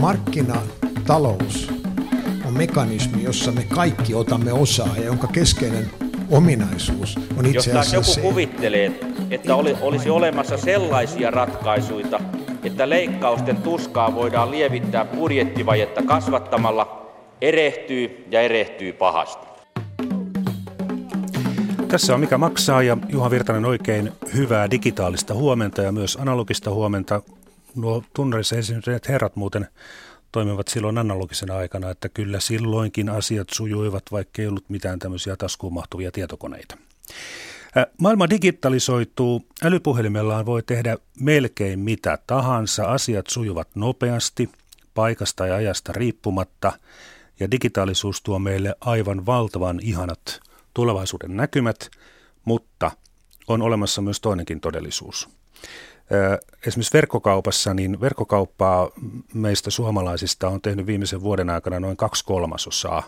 markkinatalous on mekanismi, jossa me kaikki otamme osaa ja jonka keskeinen ominaisuus on itse asiassa Jos joku se, kuvittelee, että oli, olisi olemassa sellaisia ratkaisuja, että leikkausten tuskaa voidaan lievittää budjettivajetta kasvattamalla, erehtyy ja erehtyy pahasti. Tässä on Mikä maksaa ja Juha Virtanen oikein hyvää digitaalista huomenta ja myös analogista huomenta. Nuo tunnarissa esiintyneet herrat muuten toimivat silloin analogisena aikana, että kyllä silloinkin asiat sujuivat, vaikka ei ollut mitään tämmöisiä taskuun mahtuvia tietokoneita. Maailma digitalisoituu. Älypuhelimellaan voi tehdä melkein mitä tahansa. Asiat sujuvat nopeasti, paikasta ja ajasta riippumatta. Ja digitaalisuus tuo meille aivan valtavan ihanat tulevaisuuden näkymät, mutta on olemassa myös toinenkin todellisuus. Esimerkiksi verkkokaupassa, niin verkkokauppaa meistä suomalaisista on tehnyt viimeisen vuoden aikana noin kaksi kolmasosaa.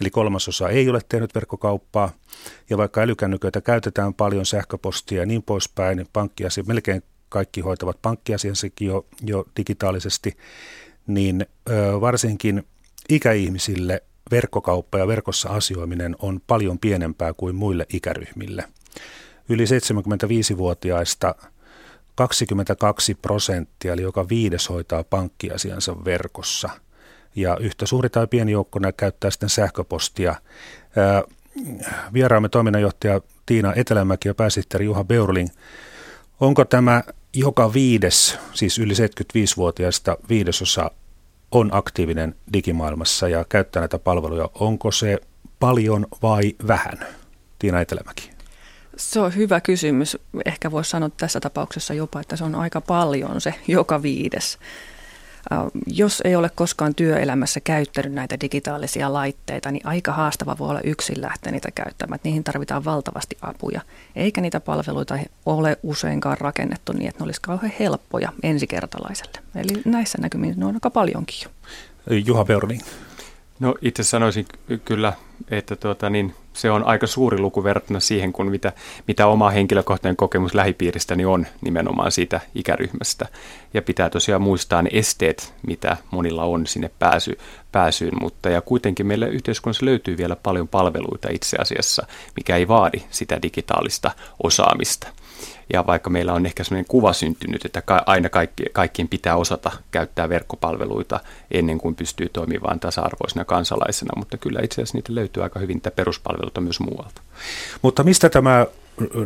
Eli kolmasosa ei ole tehnyt verkkokauppaa, ja vaikka älykännyköitä käytetään paljon, sähköpostia ja niin poispäin, niin pankkiasia, melkein kaikki hoitavat pankkiasiansakin jo, jo digitaalisesti, niin ö, varsinkin ikäihmisille verkkokauppa ja verkossa asioiminen on paljon pienempää kuin muille ikäryhmille. Yli 75-vuotiaista 22 prosenttia, eli joka viides hoitaa pankkiasiansa verkossa. Ja yhtä suuri tai pieni joukko käyttää sitten sähköpostia. Vieraamme toiminnanjohtaja Tiina Etelämäki ja pääsihteeri Juha Beurling. Onko tämä joka viides, siis yli 75-vuotiaista viidesosa on aktiivinen digimaailmassa ja käyttää näitä palveluja. Onko se paljon vai vähän? Tiina Etelämäki. Se on hyvä kysymys. Ehkä voisi sanoa tässä tapauksessa jopa, että se on aika paljon se joka viides. Jos ei ole koskaan työelämässä käyttänyt näitä digitaalisia laitteita, niin aika haastava voi olla yksin lähteä niitä käyttämään. Niihin tarvitaan valtavasti apuja, eikä niitä palveluita ole useinkaan rakennettu niin, että ne olisivat kauhean helppoja ensikertalaiselle. Eli näissä näkymiin ne on aika paljonkin jo. Juha Beurling. No itse sanoisin kyllä, että tuota, niin se on aika suuri luku verrattuna siihen, kun mitä, mitä oma henkilökohtainen kokemus lähipiiristäni on nimenomaan siitä ikäryhmästä. Ja pitää tosiaan muistaa ne esteet, mitä monilla on sinne pääsy, pääsyyn, mutta ja kuitenkin meillä yhteiskunnassa löytyy vielä paljon palveluita itse asiassa, mikä ei vaadi sitä digitaalista osaamista. Ja vaikka meillä on ehkä sellainen kuva syntynyt, että aina kaikki, kaikkien pitää osata käyttää verkkopalveluita ennen kuin pystyy toimimaan tasa-arvoisena kansalaisena, mutta kyllä itse asiassa niitä löytyy aika hyvin niitä peruspalveluita myös muualta. Mutta mistä tämä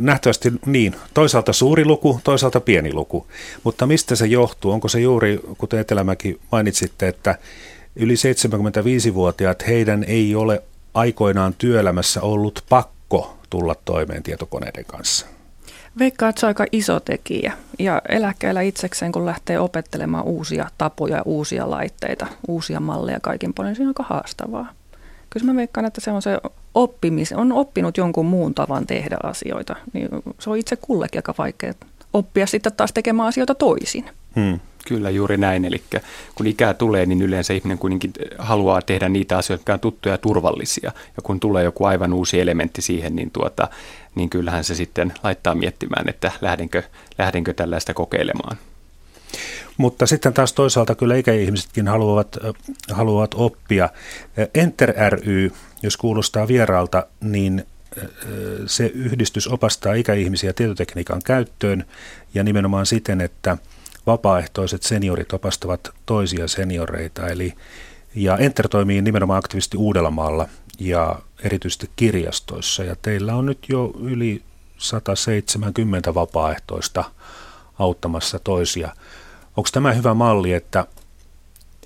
nähtävästi niin, toisaalta suuri luku, toisaalta pieni luku, mutta mistä se johtuu? Onko se juuri, kuten Etelämäki mainitsitte, että yli 75-vuotiaat, heidän ei ole aikoinaan työelämässä ollut pakko tulla toimeen tietokoneiden kanssa? Veikkaa, että se on aika iso tekijä. Ja eläkkeellä itsekseen, kun lähtee opettelemaan uusia tapoja, uusia laitteita, uusia malleja kaikin paljon, niin se on aika haastavaa. Kyllä mä veikkaan, että se on se oppimis, on oppinut jonkun muun tavan tehdä asioita. Niin se on itse kullekin aika vaikea oppia sitten taas tekemään asioita toisin. Hmm. Kyllä juuri näin, eli kun ikää tulee, niin yleensä ihminen kuitenkin haluaa tehdä niitä asioita, jotka on tuttuja ja turvallisia. Ja kun tulee joku aivan uusi elementti siihen, niin, tuota, niin kyllähän se sitten laittaa miettimään, että lähdenkö, lähdenkö tällaista kokeilemaan. Mutta sitten taas toisaalta kyllä ikäihmisetkin haluavat, haluavat oppia. Enter ry, jos kuulostaa vieraalta, niin se yhdistys opastaa ikäihmisiä tietotekniikan käyttöön ja nimenomaan siten, että – vapaaehtoiset seniorit opastavat toisia senioreita. Eli, ja Enter toimii nimenomaan aktiivisesti Uudellamaalla ja erityisesti kirjastoissa. Ja teillä on nyt jo yli 170 vapaaehtoista auttamassa toisia. Onko tämä hyvä malli, että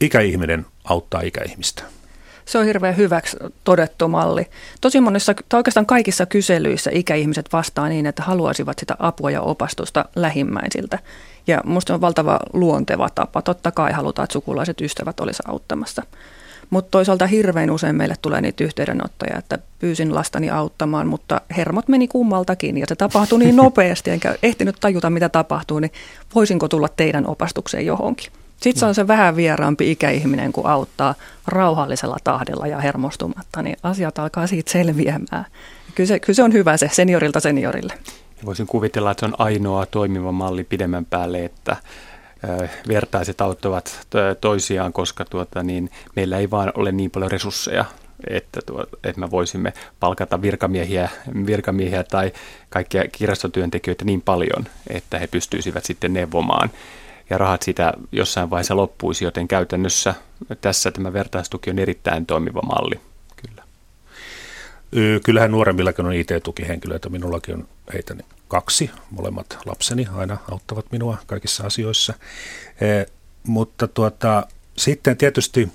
ikäihminen auttaa ikäihmistä? Se on hirveän hyväksi todettu malli. Tosi monissa, tai oikeastaan kaikissa kyselyissä ikäihmiset vastaa niin, että haluaisivat sitä apua ja opastusta lähimmäisiltä. Ja musta on valtava luonteva tapa. Totta kai halutaan, että sukulaiset ystävät olisivat auttamassa. Mutta toisaalta hirveän usein meille tulee niitä yhteydenottoja, että pyysin lastani auttamaan, mutta hermot meni kummaltakin ja se tapahtui niin nopeasti, enkä ehtinyt tajuta mitä tapahtuu, niin voisinko tulla teidän opastukseen johonkin. Sitten se on se vähän vieraampi ikäihminen, kun auttaa rauhallisella tahdella ja hermostumatta, niin asiat alkaa siitä selviämään. Kyllä se, kyllä se on hyvä se seniorilta seniorille. Voisin kuvitella, että se on ainoa toimiva malli pidemmän päälle, että vertaiset auttavat toisiaan, koska tuota, niin meillä ei vaan ole niin paljon resursseja että, tuo, että me voisimme palkata virkamiehiä, virkamiehiä tai kaikkia kirjastotyöntekijöitä niin paljon, että he pystyisivät sitten neuvomaan ja rahat sitä jossain vaiheessa loppuisi, joten käytännössä tässä tämä vertaistuki on erittäin toimiva malli. Kyllä. Kyllähän nuoremmillakin on IT-tukihenkilöitä, minullakin on heitä kaksi, molemmat lapseni aina auttavat minua kaikissa asioissa, mutta tuota, sitten tietysti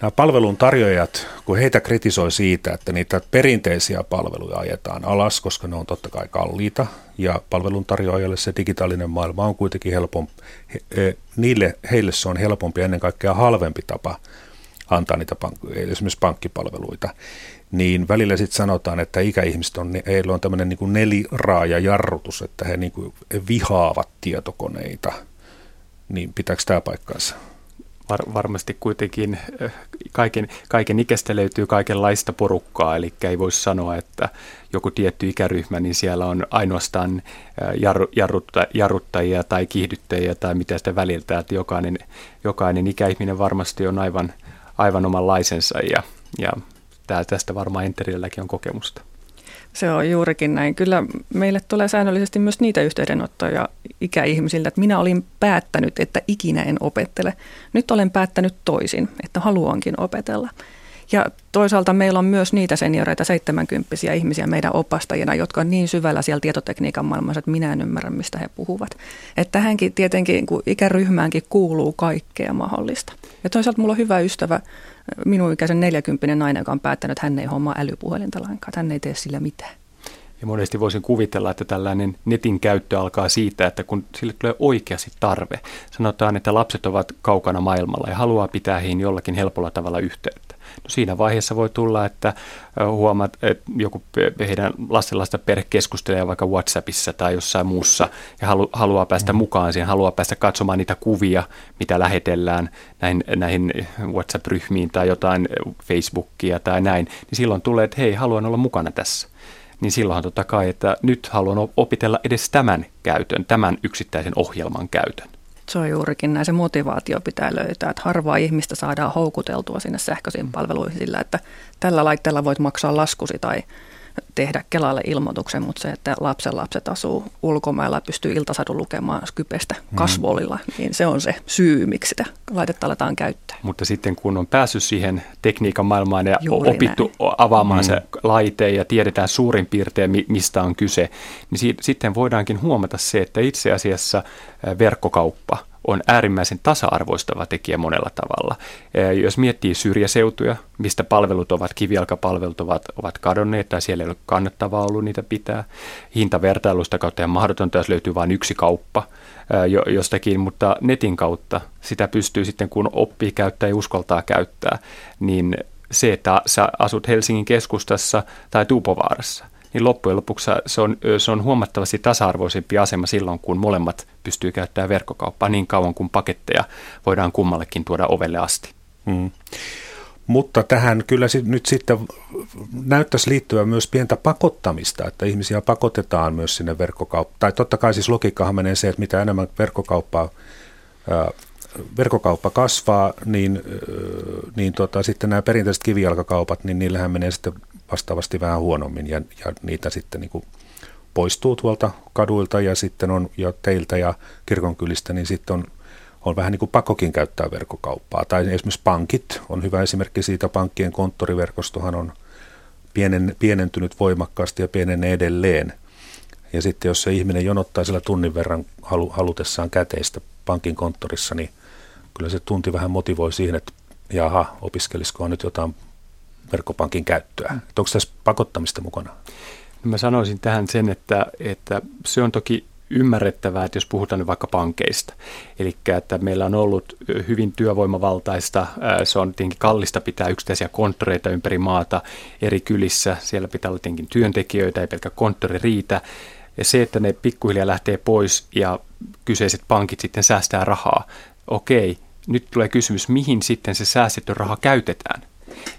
nämä palveluntarjoajat, kun heitä kritisoi siitä, että niitä perinteisiä palveluja ajetaan alas, koska ne on totta kai kalliita, ja palveluntarjoajalle se digitaalinen maailma on kuitenkin helpompi, he, niille, heille se on helpompi ennen kaikkea halvempi tapa antaa niitä pank- esimerkiksi pankkipalveluita, niin välillä sitten sanotaan, että ikäihmiset on, heillä on tämmöinen niin neliraaja jarrutus, että he niin kuin vihaavat tietokoneita. Niin pitääkö tämä paikkaansa? var, varmasti kuitenkin eh, kaiken, kaiken ikästä löytyy kaikenlaista porukkaa, eli ei voisi sanoa, että joku tietty ikäryhmä, niin siellä on ainoastaan eh, jarru, jarrutta, jarruttajia tai kiihdyttäjiä tai mitä sitä väliltä, että jokainen, jokainen ikäihminen varmasti on aivan, aivan omanlaisensa ja, ja tästä varmaan Enterilläkin on kokemusta. Se on juurikin näin. Kyllä meille tulee säännöllisesti myös niitä yhteydenottoja ikäihmisiltä, että minä olin päättänyt, että ikinä en opettele. Nyt olen päättänyt toisin, että haluankin opetella. Ja toisaalta meillä on myös niitä senioreita, 70 ihmisiä meidän opastajina, jotka on niin syvällä siellä tietotekniikan maailmassa, että minä en ymmärrä, mistä he puhuvat. Että tähänkin tietenkin, kun ikäryhmäänkin kuuluu kaikkea mahdollista. Ja toisaalta mulla on hyvä ystävä, minun ikäisen 40 nainen, joka on päättänyt, että hän ei hommaa älypuhelinta lainkaan, hän ei tee sillä mitään. Ja monesti voisin kuvitella, että tällainen netin käyttö alkaa siitä, että kun sille tulee oikeasti tarve. Sanotaan, että lapset ovat kaukana maailmalla ja haluaa pitää heihin jollakin helpolla tavalla yhteyttä. No siinä vaiheessa voi tulla, että huomaat, että joku heidän lastenlasta perhe keskustelee vaikka WhatsAppissa tai jossain muussa ja halu, haluaa päästä mm. mukaan siihen, haluaa päästä katsomaan niitä kuvia, mitä lähetellään näihin, näihin WhatsApp-ryhmiin tai jotain Facebookia tai näin, niin silloin tulee, että hei, haluan olla mukana tässä niin silloinhan totta kai, että nyt haluan opitella edes tämän käytön, tämän yksittäisen ohjelman käytön. Se on juurikin näin, se motivaatio pitää löytää, että harvaa ihmistä saadaan houkuteltua sinne sähköisiin palveluihin sillä, että tällä laitteella voit maksaa laskusi tai tehdä Kelalle ilmoituksen, mutta se, että lapsen lapset asuu ulkomailla ja pystyy iltasadun lukemaan Skypestä mm. kasvolilla, mm. niin se on se syy, miksi sitä laitetta aletaan käyttää. Mutta sitten kun on päässyt siihen tekniikan maailmaan ja Juuri opittu näin. avaamaan mm. se laite ja tiedetään suurin piirtein, mistä on kyse, niin si- sitten voidaankin huomata se, että itse asiassa verkkokauppa – on äärimmäisen tasa-arvoistava tekijä monella tavalla. Jos miettii syrjäseutuja, mistä palvelut ovat, kivijalkapalvelut ovat, ovat kadonneet tai siellä ei ole kannattavaa ollut niitä pitää, hintavertailusta kautta ja mahdotonta, jos löytyy vain yksi kauppa jostakin, mutta netin kautta sitä pystyy sitten, kun oppii käyttää ja uskaltaa käyttää, niin se, että sä asut Helsingin keskustassa tai Tuupovaarassa, niin loppujen lopuksi se on, se on huomattavasti tasa-arvoisempi asema silloin, kun molemmat pystyy käyttämään verkkokauppaa niin kauan kuin paketteja voidaan kummallekin tuoda ovelle asti. Hmm. Mutta tähän kyllä nyt sitten näyttäisi liittyä myös pientä pakottamista, että ihmisiä pakotetaan myös sinne verkkokauppaan. Tai totta kai siis logiikkahan menee se, että mitä enemmän verkkokauppaa verkkokauppa kasvaa, niin, niin tota, sitten nämä perinteiset kivijalkakaupat, niin niillähän menee sitten vastaavasti vähän huonommin ja, ja niitä sitten niin kuin poistuu tuolta kaduilta ja sitten on jo teiltä ja kirkonkylistä, niin sitten on, on vähän niin kuin pakokin käyttää verkkokauppaa. Tai esimerkiksi pankit on hyvä esimerkki siitä, pankkien konttoriverkostohan on pienen, pienentynyt voimakkaasti ja pienenee edelleen. Ja sitten jos se ihminen jonottaa sillä tunnin verran halu, halutessaan käteistä pankin konttorissa, niin kyllä se tunti vähän motivoi siihen, että jaha, opiskelisikohan nyt jotain verkkopankin käyttöä. Mm. Onko tässä pakottamista mukana? No mä sanoisin tähän sen, että, että se on toki ymmärrettävää, että jos puhutaan nyt vaikka pankeista. Eli että meillä on ollut hyvin työvoimavaltaista, se on tietenkin kallista pitää yksittäisiä konttoreita ympäri maata eri kylissä. Siellä pitää olla tietenkin työntekijöitä, ei pelkkä konttori riitä. Ja se, että ne pikkuhiljaa lähtee pois ja kyseiset pankit sitten säästää rahaa, okei, nyt tulee kysymys, mihin sitten se säästetty raha käytetään.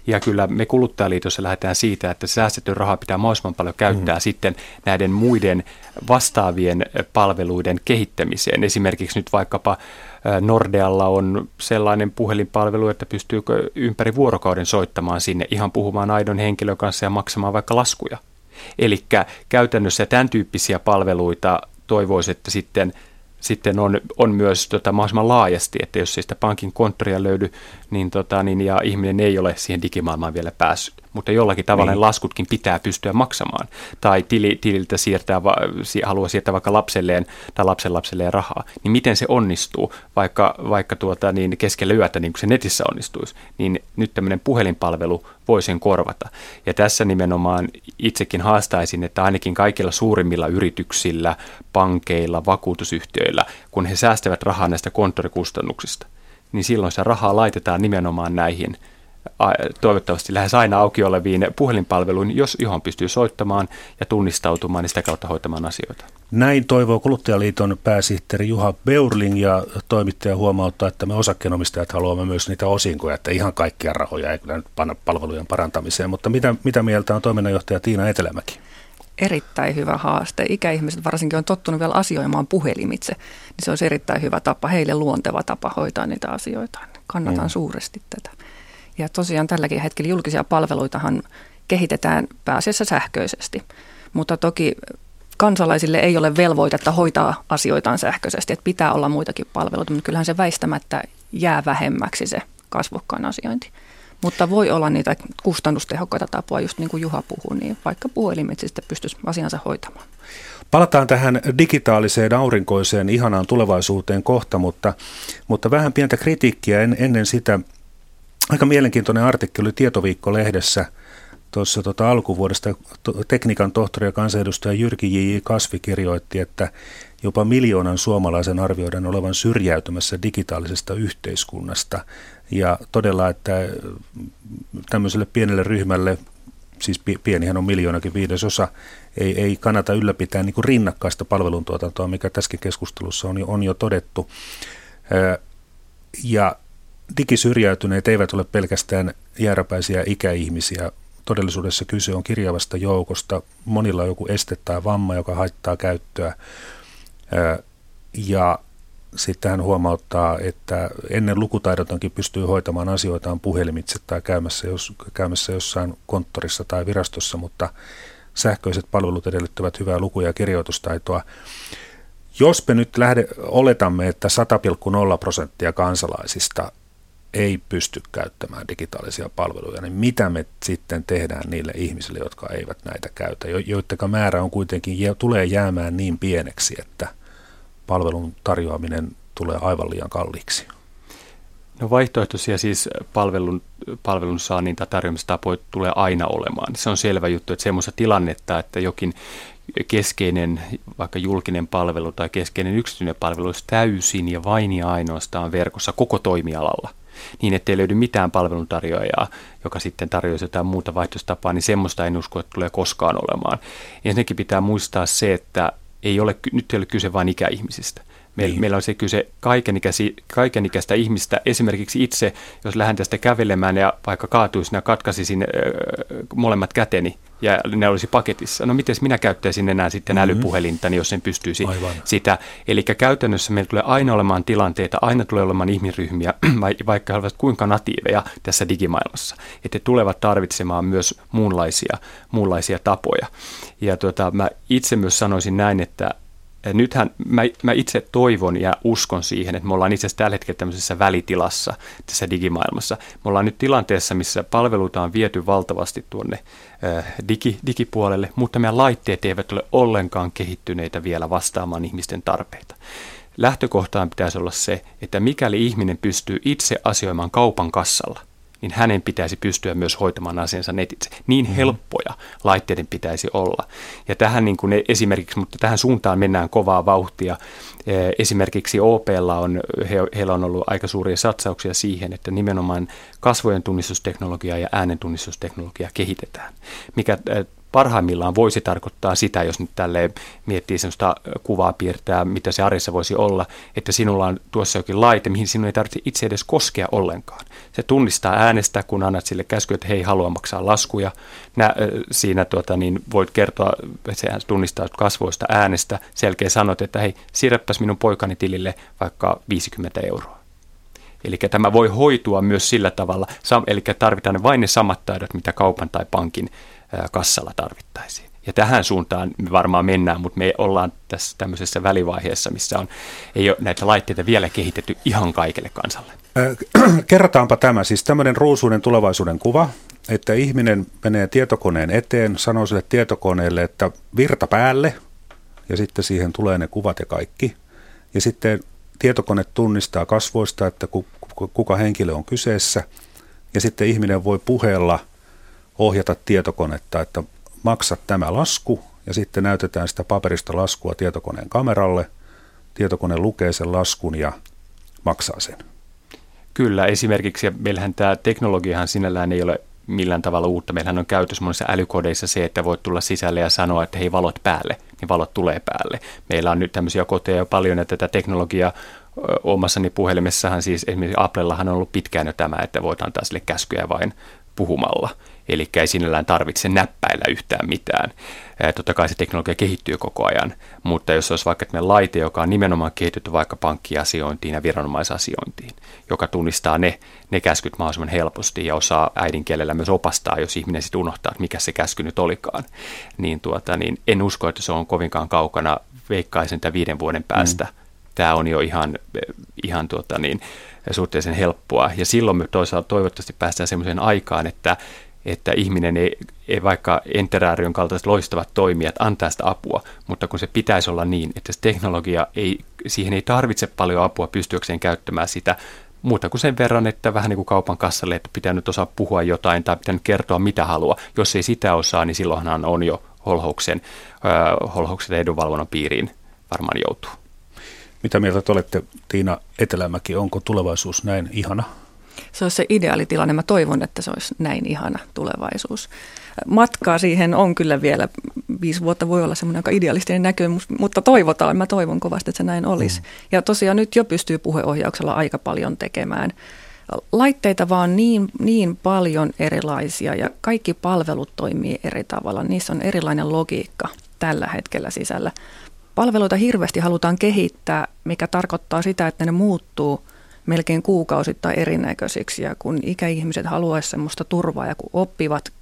Ja kyllä me kuluttajaliitossa lähdetään siitä, että säästetty raha pitää mahdollisimman paljon käyttää mm. sitten näiden muiden vastaavien palveluiden kehittämiseen. Esimerkiksi nyt vaikkapa Nordealla on sellainen puhelinpalvelu, että pystyykö ympäri vuorokauden soittamaan sinne ihan puhumaan aidon henkilön kanssa ja maksamaan vaikka laskuja. Eli käytännössä tämän tyyppisiä palveluita toivoisi, että sitten sitten on, on myös tota, mahdollisimman laajasti, että jos ei sitä pankin konttoria löydy niin, tota, niin, ja ihminen ei ole siihen digimaailmaan vielä päässyt, mutta jollakin tavalla niin. laskutkin pitää pystyä maksamaan. Tai tili, tililtä siirtää, haluaa siirtää vaikka lapselleen tai lapsenlapselleen rahaa, niin miten se onnistuu, vaikka, vaikka tuota, niin keskellä yötä, niin kuin se netissä onnistuisi, niin nyt tämmöinen puhelinpalvelu voi sen korvata. Ja tässä nimenomaan itsekin haastaisin, että ainakin kaikilla suurimmilla yrityksillä, pankeilla, vakuutusyhtiöillä, kun he säästävät rahaa näistä konttorikustannuksista, niin silloin se rahaa laitetaan nimenomaan näihin toivottavasti lähes aina auki oleviin puhelinpalveluihin, jos johon pystyy soittamaan ja tunnistautumaan ja sitä kautta hoitamaan asioita. Näin toivoo Kuluttajaliiton pääsihteeri Juha Beurling ja toimittaja huomauttaa, että me osakkeenomistajat haluamme myös niitä osinkoja, että ihan kaikkia rahoja ei kyllä nyt panna palvelujen parantamiseen. Mutta mitä, mitä mieltä on toiminnanjohtaja Tiina Etelämäki? Erittäin hyvä haaste. Ikäihmiset varsinkin on tottunut vielä asioimaan puhelimitse, niin se olisi erittäin hyvä tapa, heille luonteva tapa hoitaa niitä asioita. Kannatan mm. suuresti tätä. Ja tosiaan tälläkin hetkellä julkisia palveluitahan kehitetään pääasiassa sähköisesti, mutta toki kansalaisille ei ole velvoitetta hoitaa asioitaan sähköisesti, että pitää olla muitakin palveluita, mutta kyllähän se väistämättä jää vähemmäksi se kasvokkaan asiointi. Mutta voi olla niitä kustannustehokkaita tapoja, just niin kuin Juha puhui, niin vaikka puhelimet sitten pystyisi asiansa hoitamaan. Palataan tähän digitaaliseen, aurinkoiseen, ihanaan tulevaisuuteen kohta, mutta, mutta vähän pientä kritiikkiä en, ennen sitä. Aika mielenkiintoinen artikkeli Tietoviikko-lehdessä tuossa tota alkuvuodesta. Tekniikan tohtori ja kansanedustaja Jyrki J. Kasvi kirjoitti, että jopa miljoonan suomalaisen arvioidaan olevan syrjäytymässä digitaalisesta yhteiskunnasta. Ja todella, että tämmöiselle pienelle ryhmälle, siis pienihän on miljoonakin viidesosa, ei, ei kannata ylläpitää niin kuin rinnakkaista palveluntuotantoa, mikä tässäkin keskustelussa on jo, on jo todettu. Ja digisyrjäytyneet eivät ole pelkästään jääräpäisiä ikäihmisiä. Todellisuudessa kyse on kirjavasta joukosta. Monilla on joku este tai vamma, joka haittaa käyttöä. Ja sitten hän huomauttaa, että ennen lukutaidotonkin pystyy hoitamaan asioitaan puhelimitse tai käymässä, jos, käymässä jossain konttorissa tai virastossa, mutta sähköiset palvelut edellyttävät hyvää luku- ja kirjoitustaitoa. Jos me nyt lähde, oletamme, että 100,0 prosenttia kansalaisista ei pysty käyttämään digitaalisia palveluja, niin mitä me sitten tehdään niille ihmisille, jotka eivät näitä käytä, joiden määrä on kuitenkin, tulee jäämään niin pieneksi, että palvelun tarjoaminen tulee aivan liian kalliiksi? No vaihtoehtoisia siis palvelun, palvelun saannin tai tarjoamistapoja tulee aina olemaan. Se on selvä juttu, että semmoista tilannetta, että jokin keskeinen vaikka julkinen palvelu tai keskeinen yksityinen palvelu olisi täysin ja vain ja ainoastaan verkossa koko toimialalla – niin, ettei löydy mitään palveluntarjoajaa, joka sitten tarjoaisi jotain muuta vaihtoistapaa, niin semmoista en usko, että tulee koskaan olemaan. Ensinnäkin pitää muistaa se, että ei ole, nyt ei ole kyse vain ikäihmisistä. Meillä, niin. meillä on se kyse kaikenikäisi, kaikenikäistä ihmistä. Esimerkiksi itse, jos lähden tästä kävelemään ja vaikka kaatuisin ja katkaisisin äh, molemmat käteni ja ne olisi paketissa. No miten minä käyttäisin enää sitten mm-hmm. älypuhelinta, jos sen pystyisi Aivan. sitä. Eli käytännössä meillä tulee aina olemaan tilanteita, aina tulee olemaan ihmisryhmiä, vaikka he ovat kuinka natiiveja tässä digimaailmassa. Että he tulevat tarvitsemaan myös muunlaisia, muunlaisia tapoja. Ja tuota, mä itse myös sanoisin näin, että nythän mä, mä itse toivon ja uskon siihen, että me ollaan itse asiassa tällä hetkellä tämmöisessä välitilassa tässä digimaailmassa. Me ollaan nyt tilanteessa, missä palveluita on viety valtavasti tuonne äh, digi, digipuolelle, mutta meidän laitteet eivät ole ollenkaan kehittyneitä vielä vastaamaan ihmisten tarpeita. Lähtökohtaan pitäisi olla se, että mikäli ihminen pystyy itse asioimaan kaupan kassalla – niin hänen pitäisi pystyä myös hoitamaan asiansa netitse. Niin mm-hmm. helppoja laitteiden pitäisi olla. Ja tähän niin kuin esimerkiksi, mutta tähän suuntaan mennään kovaa vauhtia. Esimerkiksi OPlla on, he, heillä on ollut aika suuria satsauksia siihen, että nimenomaan kasvojen tunnistusteknologiaa ja äänen tunnistusteknologiaa kehitetään, mikä parhaimmillaan voisi tarkoittaa sitä, jos nyt tälleen miettii sellaista kuvaa piirtää, mitä se arjessa voisi olla, että sinulla on tuossa jokin laite, mihin sinun ei tarvitse itse edes koskea ollenkaan. Se tunnistaa äänestä, kun annat sille käsky, että hei, haluaa maksaa laskuja. Nä, siinä tuota, niin voit kertoa, se tunnistaa kasvoista äänestä, selkeä sanot, että hei, siirräpäs minun poikani tilille vaikka 50 euroa. Eli tämä voi hoitua myös sillä tavalla, eli tarvitaan vain ne samat taidot, mitä kaupan tai pankin kassalla tarvittaisiin. Ja tähän suuntaan me varmaan mennään, mutta me ollaan tässä tämmöisessä välivaiheessa, missä on, ei ole näitä laitteita vielä kehitetty ihan kaikille kansalle. Kerrotaanpa tämä, siis tämmöinen ruusuinen tulevaisuuden kuva, että ihminen menee tietokoneen eteen, sanoo sille tietokoneelle, että virta päälle, ja sitten siihen tulee ne kuvat ja kaikki. Ja sitten tietokone tunnistaa kasvoista, että kuka henkilö on kyseessä, ja sitten ihminen voi puheella ohjata tietokonetta, että maksa tämä lasku, ja sitten näytetään sitä paperista laskua tietokoneen kameralle, tietokone lukee sen laskun ja maksaa sen. Kyllä, esimerkiksi, ja meillähän tämä teknologiahan sinällään ei ole millään tavalla uutta. Meillähän on käytössä monissa älykodeissa se, että voit tulla sisälle ja sanoa, että hei valot päälle, niin valot tulee päälle. Meillä on nyt tämmöisiä koteja jo paljon, että tätä teknologiaa omassani puhelimessahan siis esimerkiksi Applellahan on ollut pitkään jo tämä, että voit antaa sille käskyjä vain puhumalla. Eli ei sinällään tarvitse näppäillä yhtään mitään. Totta kai se teknologia kehittyy koko ajan, mutta jos olisi vaikka tämmöinen laite, joka on nimenomaan kehitetty vaikka pankkiasiointiin ja viranomaisasiointiin, joka tunnistaa ne, ne käskyt mahdollisimman helposti ja osaa äidinkielellä myös opastaa, jos ihminen sitten unohtaa, että mikä se käsky nyt olikaan, niin, tuota, niin en usko, että se on kovinkaan kaukana, veikkaisin tämän viiden vuoden päästä. Mm. Tämä on jo ihan, ihan tuota, niin, suhteellisen helppoa. Ja silloin me toisaalta toivottavasti päästään sellaiseen aikaan, että että ihminen ei, ei vaikka Enteraarion kaltaiset loistavat toimijat antaa sitä apua, mutta kun se pitäisi olla niin, että se teknologia ei, siihen ei tarvitse paljon apua pystyäkseen käyttämään sitä, muuta kuin sen verran, että vähän niin kuin kaupan kassalle, että pitää nyt osaa puhua jotain tai pitää nyt kertoa mitä haluaa. Jos ei sitä osaa, niin silloinhan on jo holhouksen, holhouksen edunvalvonnan piiriin varmaan joutuu. Mitä mieltä te olette, Tiina Etelämäki, onko tulevaisuus näin ihana? Se olisi se ideaalitilanne. Mä toivon, että se olisi näin ihana tulevaisuus. Matkaa siihen on kyllä vielä, viisi vuotta voi olla semmoinen aika idealistinen näkemys, mutta toivotaan, mä toivon kovasti, että se näin olisi. Mm. Ja tosiaan nyt jo pystyy puheohjauksella aika paljon tekemään. Laitteita vaan niin, niin paljon erilaisia ja kaikki palvelut toimii eri tavalla. Niissä on erilainen logiikka tällä hetkellä sisällä. Palveluita hirveästi halutaan kehittää, mikä tarkoittaa sitä, että ne muuttuu – melkein kuukausittain erinäköisiksi ja kun ikäihmiset haluaisivat sellaista turvaa ja kun oppivat,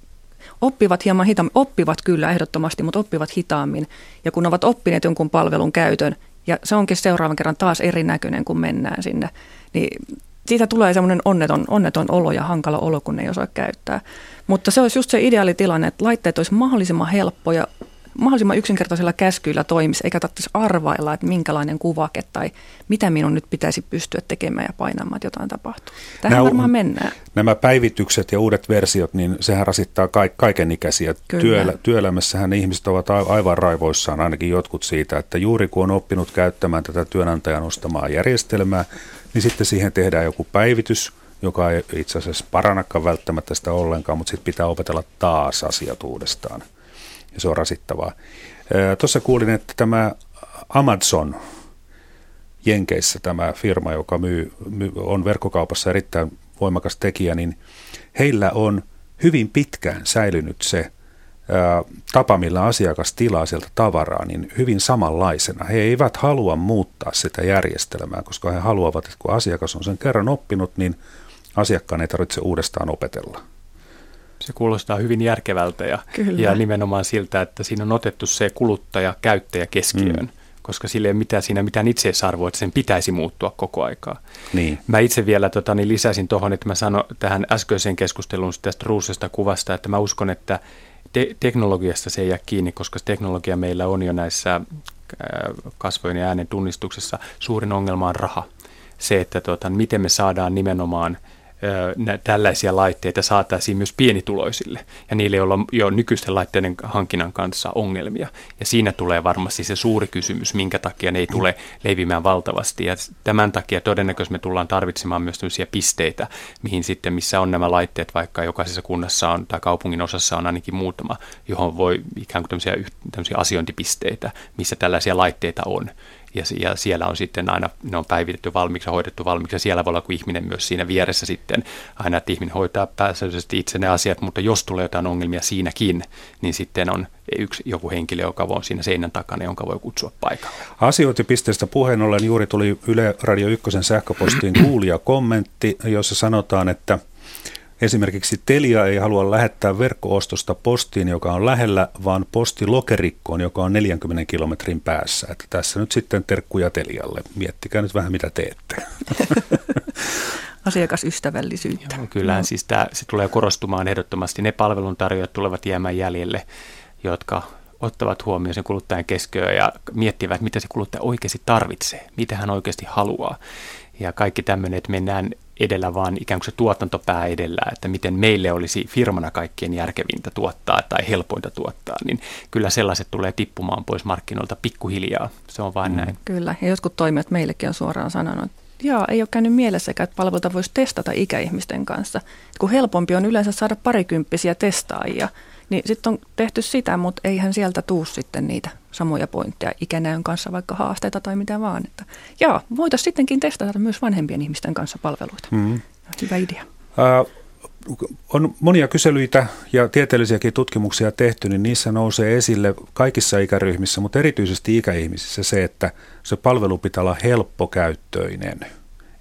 oppivat hieman hitaammin, oppivat kyllä ehdottomasti, mutta oppivat hitaammin ja kun ovat oppineet jonkun palvelun käytön ja se onkin seuraavan kerran taas erinäköinen, kun mennään sinne, niin siitä tulee semmoinen onneton, onneton olo ja hankala olo, kun ne ei osaa käyttää. Mutta se olisi just se ideaalitilanne, että laitteet olisi mahdollisimman helppoja mahdollisimman yksinkertaisilla käskyillä toimisi, eikä tarvitsisi arvailla, että minkälainen kuvake tai mitä minun nyt pitäisi pystyä tekemään ja painamaan, että jotain tapahtuu. Tähän nämä, varmaan mennään. Nämä päivitykset ja uudet versiot, niin sehän rasittaa kaiken ikäisiä. Työelä, työelämässähän ihmiset ovat aivan raivoissaan, ainakin jotkut siitä, että juuri kun on oppinut käyttämään tätä työnantajan ostamaa järjestelmää, niin sitten siihen tehdään joku päivitys, joka ei itse asiassa parannakaan välttämättä sitä ollenkaan, mutta sitten pitää opetella taas asiat uudestaan ja se on rasittavaa. Tuossa kuulin, että tämä Amazon Jenkeissä, tämä firma, joka myy, myy, on verkkokaupassa erittäin voimakas tekijä, niin heillä on hyvin pitkään säilynyt se ää, tapa, millä asiakas tilaa sieltä tavaraa, niin hyvin samanlaisena. He eivät halua muuttaa sitä järjestelmää, koska he haluavat, että kun asiakas on sen kerran oppinut, niin asiakkaan ei tarvitse uudestaan opetella. Se kuulostaa hyvin järkevältä ja, ja nimenomaan siltä, että siinä on otettu se kuluttaja, käyttäjä keskiöön. Mm koska sille ei ole mitään, siinä mitään itseisarvoa, että sen pitäisi muuttua koko aikaa. Niin. Mä itse vielä tota, niin lisäsin tuohon, että mä sanon tähän äskeiseen keskusteluun tästä ruusesta kuvasta, että mä uskon, että te- teknologiasta se ei jää kiinni, koska teknologia meillä on jo näissä kasvojen ja äänen tunnistuksessa. Suurin ongelma on raha. Se, että tota, miten me saadaan nimenomaan – tällaisia laitteita saataisiin myös pienituloisille ja niille, joilla on jo nykyisten laitteiden hankinnan kanssa ongelmia. Ja siinä tulee varmasti se suuri kysymys, minkä takia ne ei tule leivimään valtavasti. Ja tämän takia todennäköisesti me tullaan tarvitsemaan myös tämmöisiä pisteitä, mihin sitten, missä on nämä laitteet, vaikka jokaisessa kunnassa on tai kaupungin osassa on ainakin muutama, johon voi ikään kuin tämmöisiä, tämmöisiä asiointipisteitä, missä tällaisia laitteita on ja, ja siellä on sitten aina, ne on päivitetty valmiiksi ja hoidettu valmiiksi ja siellä voi olla kuin ihminen myös siinä vieressä sitten aina, että ihminen hoitaa pääsääntöisesti itse ne asiat, mutta jos tulee jotain ongelmia siinäkin, niin sitten on yksi joku henkilö, joka on siinä seinän takana, jonka voi kutsua paikalle. Asiointipisteestä puheen ollen juuri tuli Yle Radio 1 sähköpostiin kuulija kommentti, jossa sanotaan, että – Esimerkiksi Telia ei halua lähettää verkkoostosta postiin, joka on lähellä, vaan postilokerikkoon, joka on 40 kilometrin päässä. Että tässä nyt sitten terkkuja Telialle. Miettikää nyt vähän, mitä teette. Asiakasystävällisyyttä. Joo, kyllä, no. siis tämä, se tulee korostumaan ehdottomasti. Ne palveluntarjoajat tulevat jäämään jäljelle, jotka ottavat huomioon sen kuluttajan keskiöön ja miettivät, mitä se kuluttaja oikeasti tarvitsee, mitä hän oikeasti haluaa. Ja kaikki tämmöinen, että mennään edellä, vaan ikään kuin se tuotantopää edellä, että miten meille olisi firmana kaikkien järkevintä tuottaa tai helpointa tuottaa, niin kyllä sellaiset tulee tippumaan pois markkinoilta pikkuhiljaa. Se on vain mm. näin. Kyllä, ja jotkut toimijat meillekin on suoraan sanonut, että Joo, ei ole käynyt mielessäkään, että palveluita voisi testata ikäihmisten kanssa. Kun helpompi on yleensä saada parikymppisiä testaajia, niin sitten on tehty sitä, mutta eihän sieltä tuu sitten niitä samoja pointteja ikänäön kanssa, vaikka haasteita tai mitä vaan. Että, joo, voitaisiin sittenkin testata myös vanhempien ihmisten kanssa palveluita. Mm. Hyvä idea. Äh, on monia kyselyitä ja tieteellisiäkin tutkimuksia tehty, niin niissä nousee esille kaikissa ikäryhmissä, mutta erityisesti ikäihmisissä se, että se palvelu pitää olla helppokäyttöinen.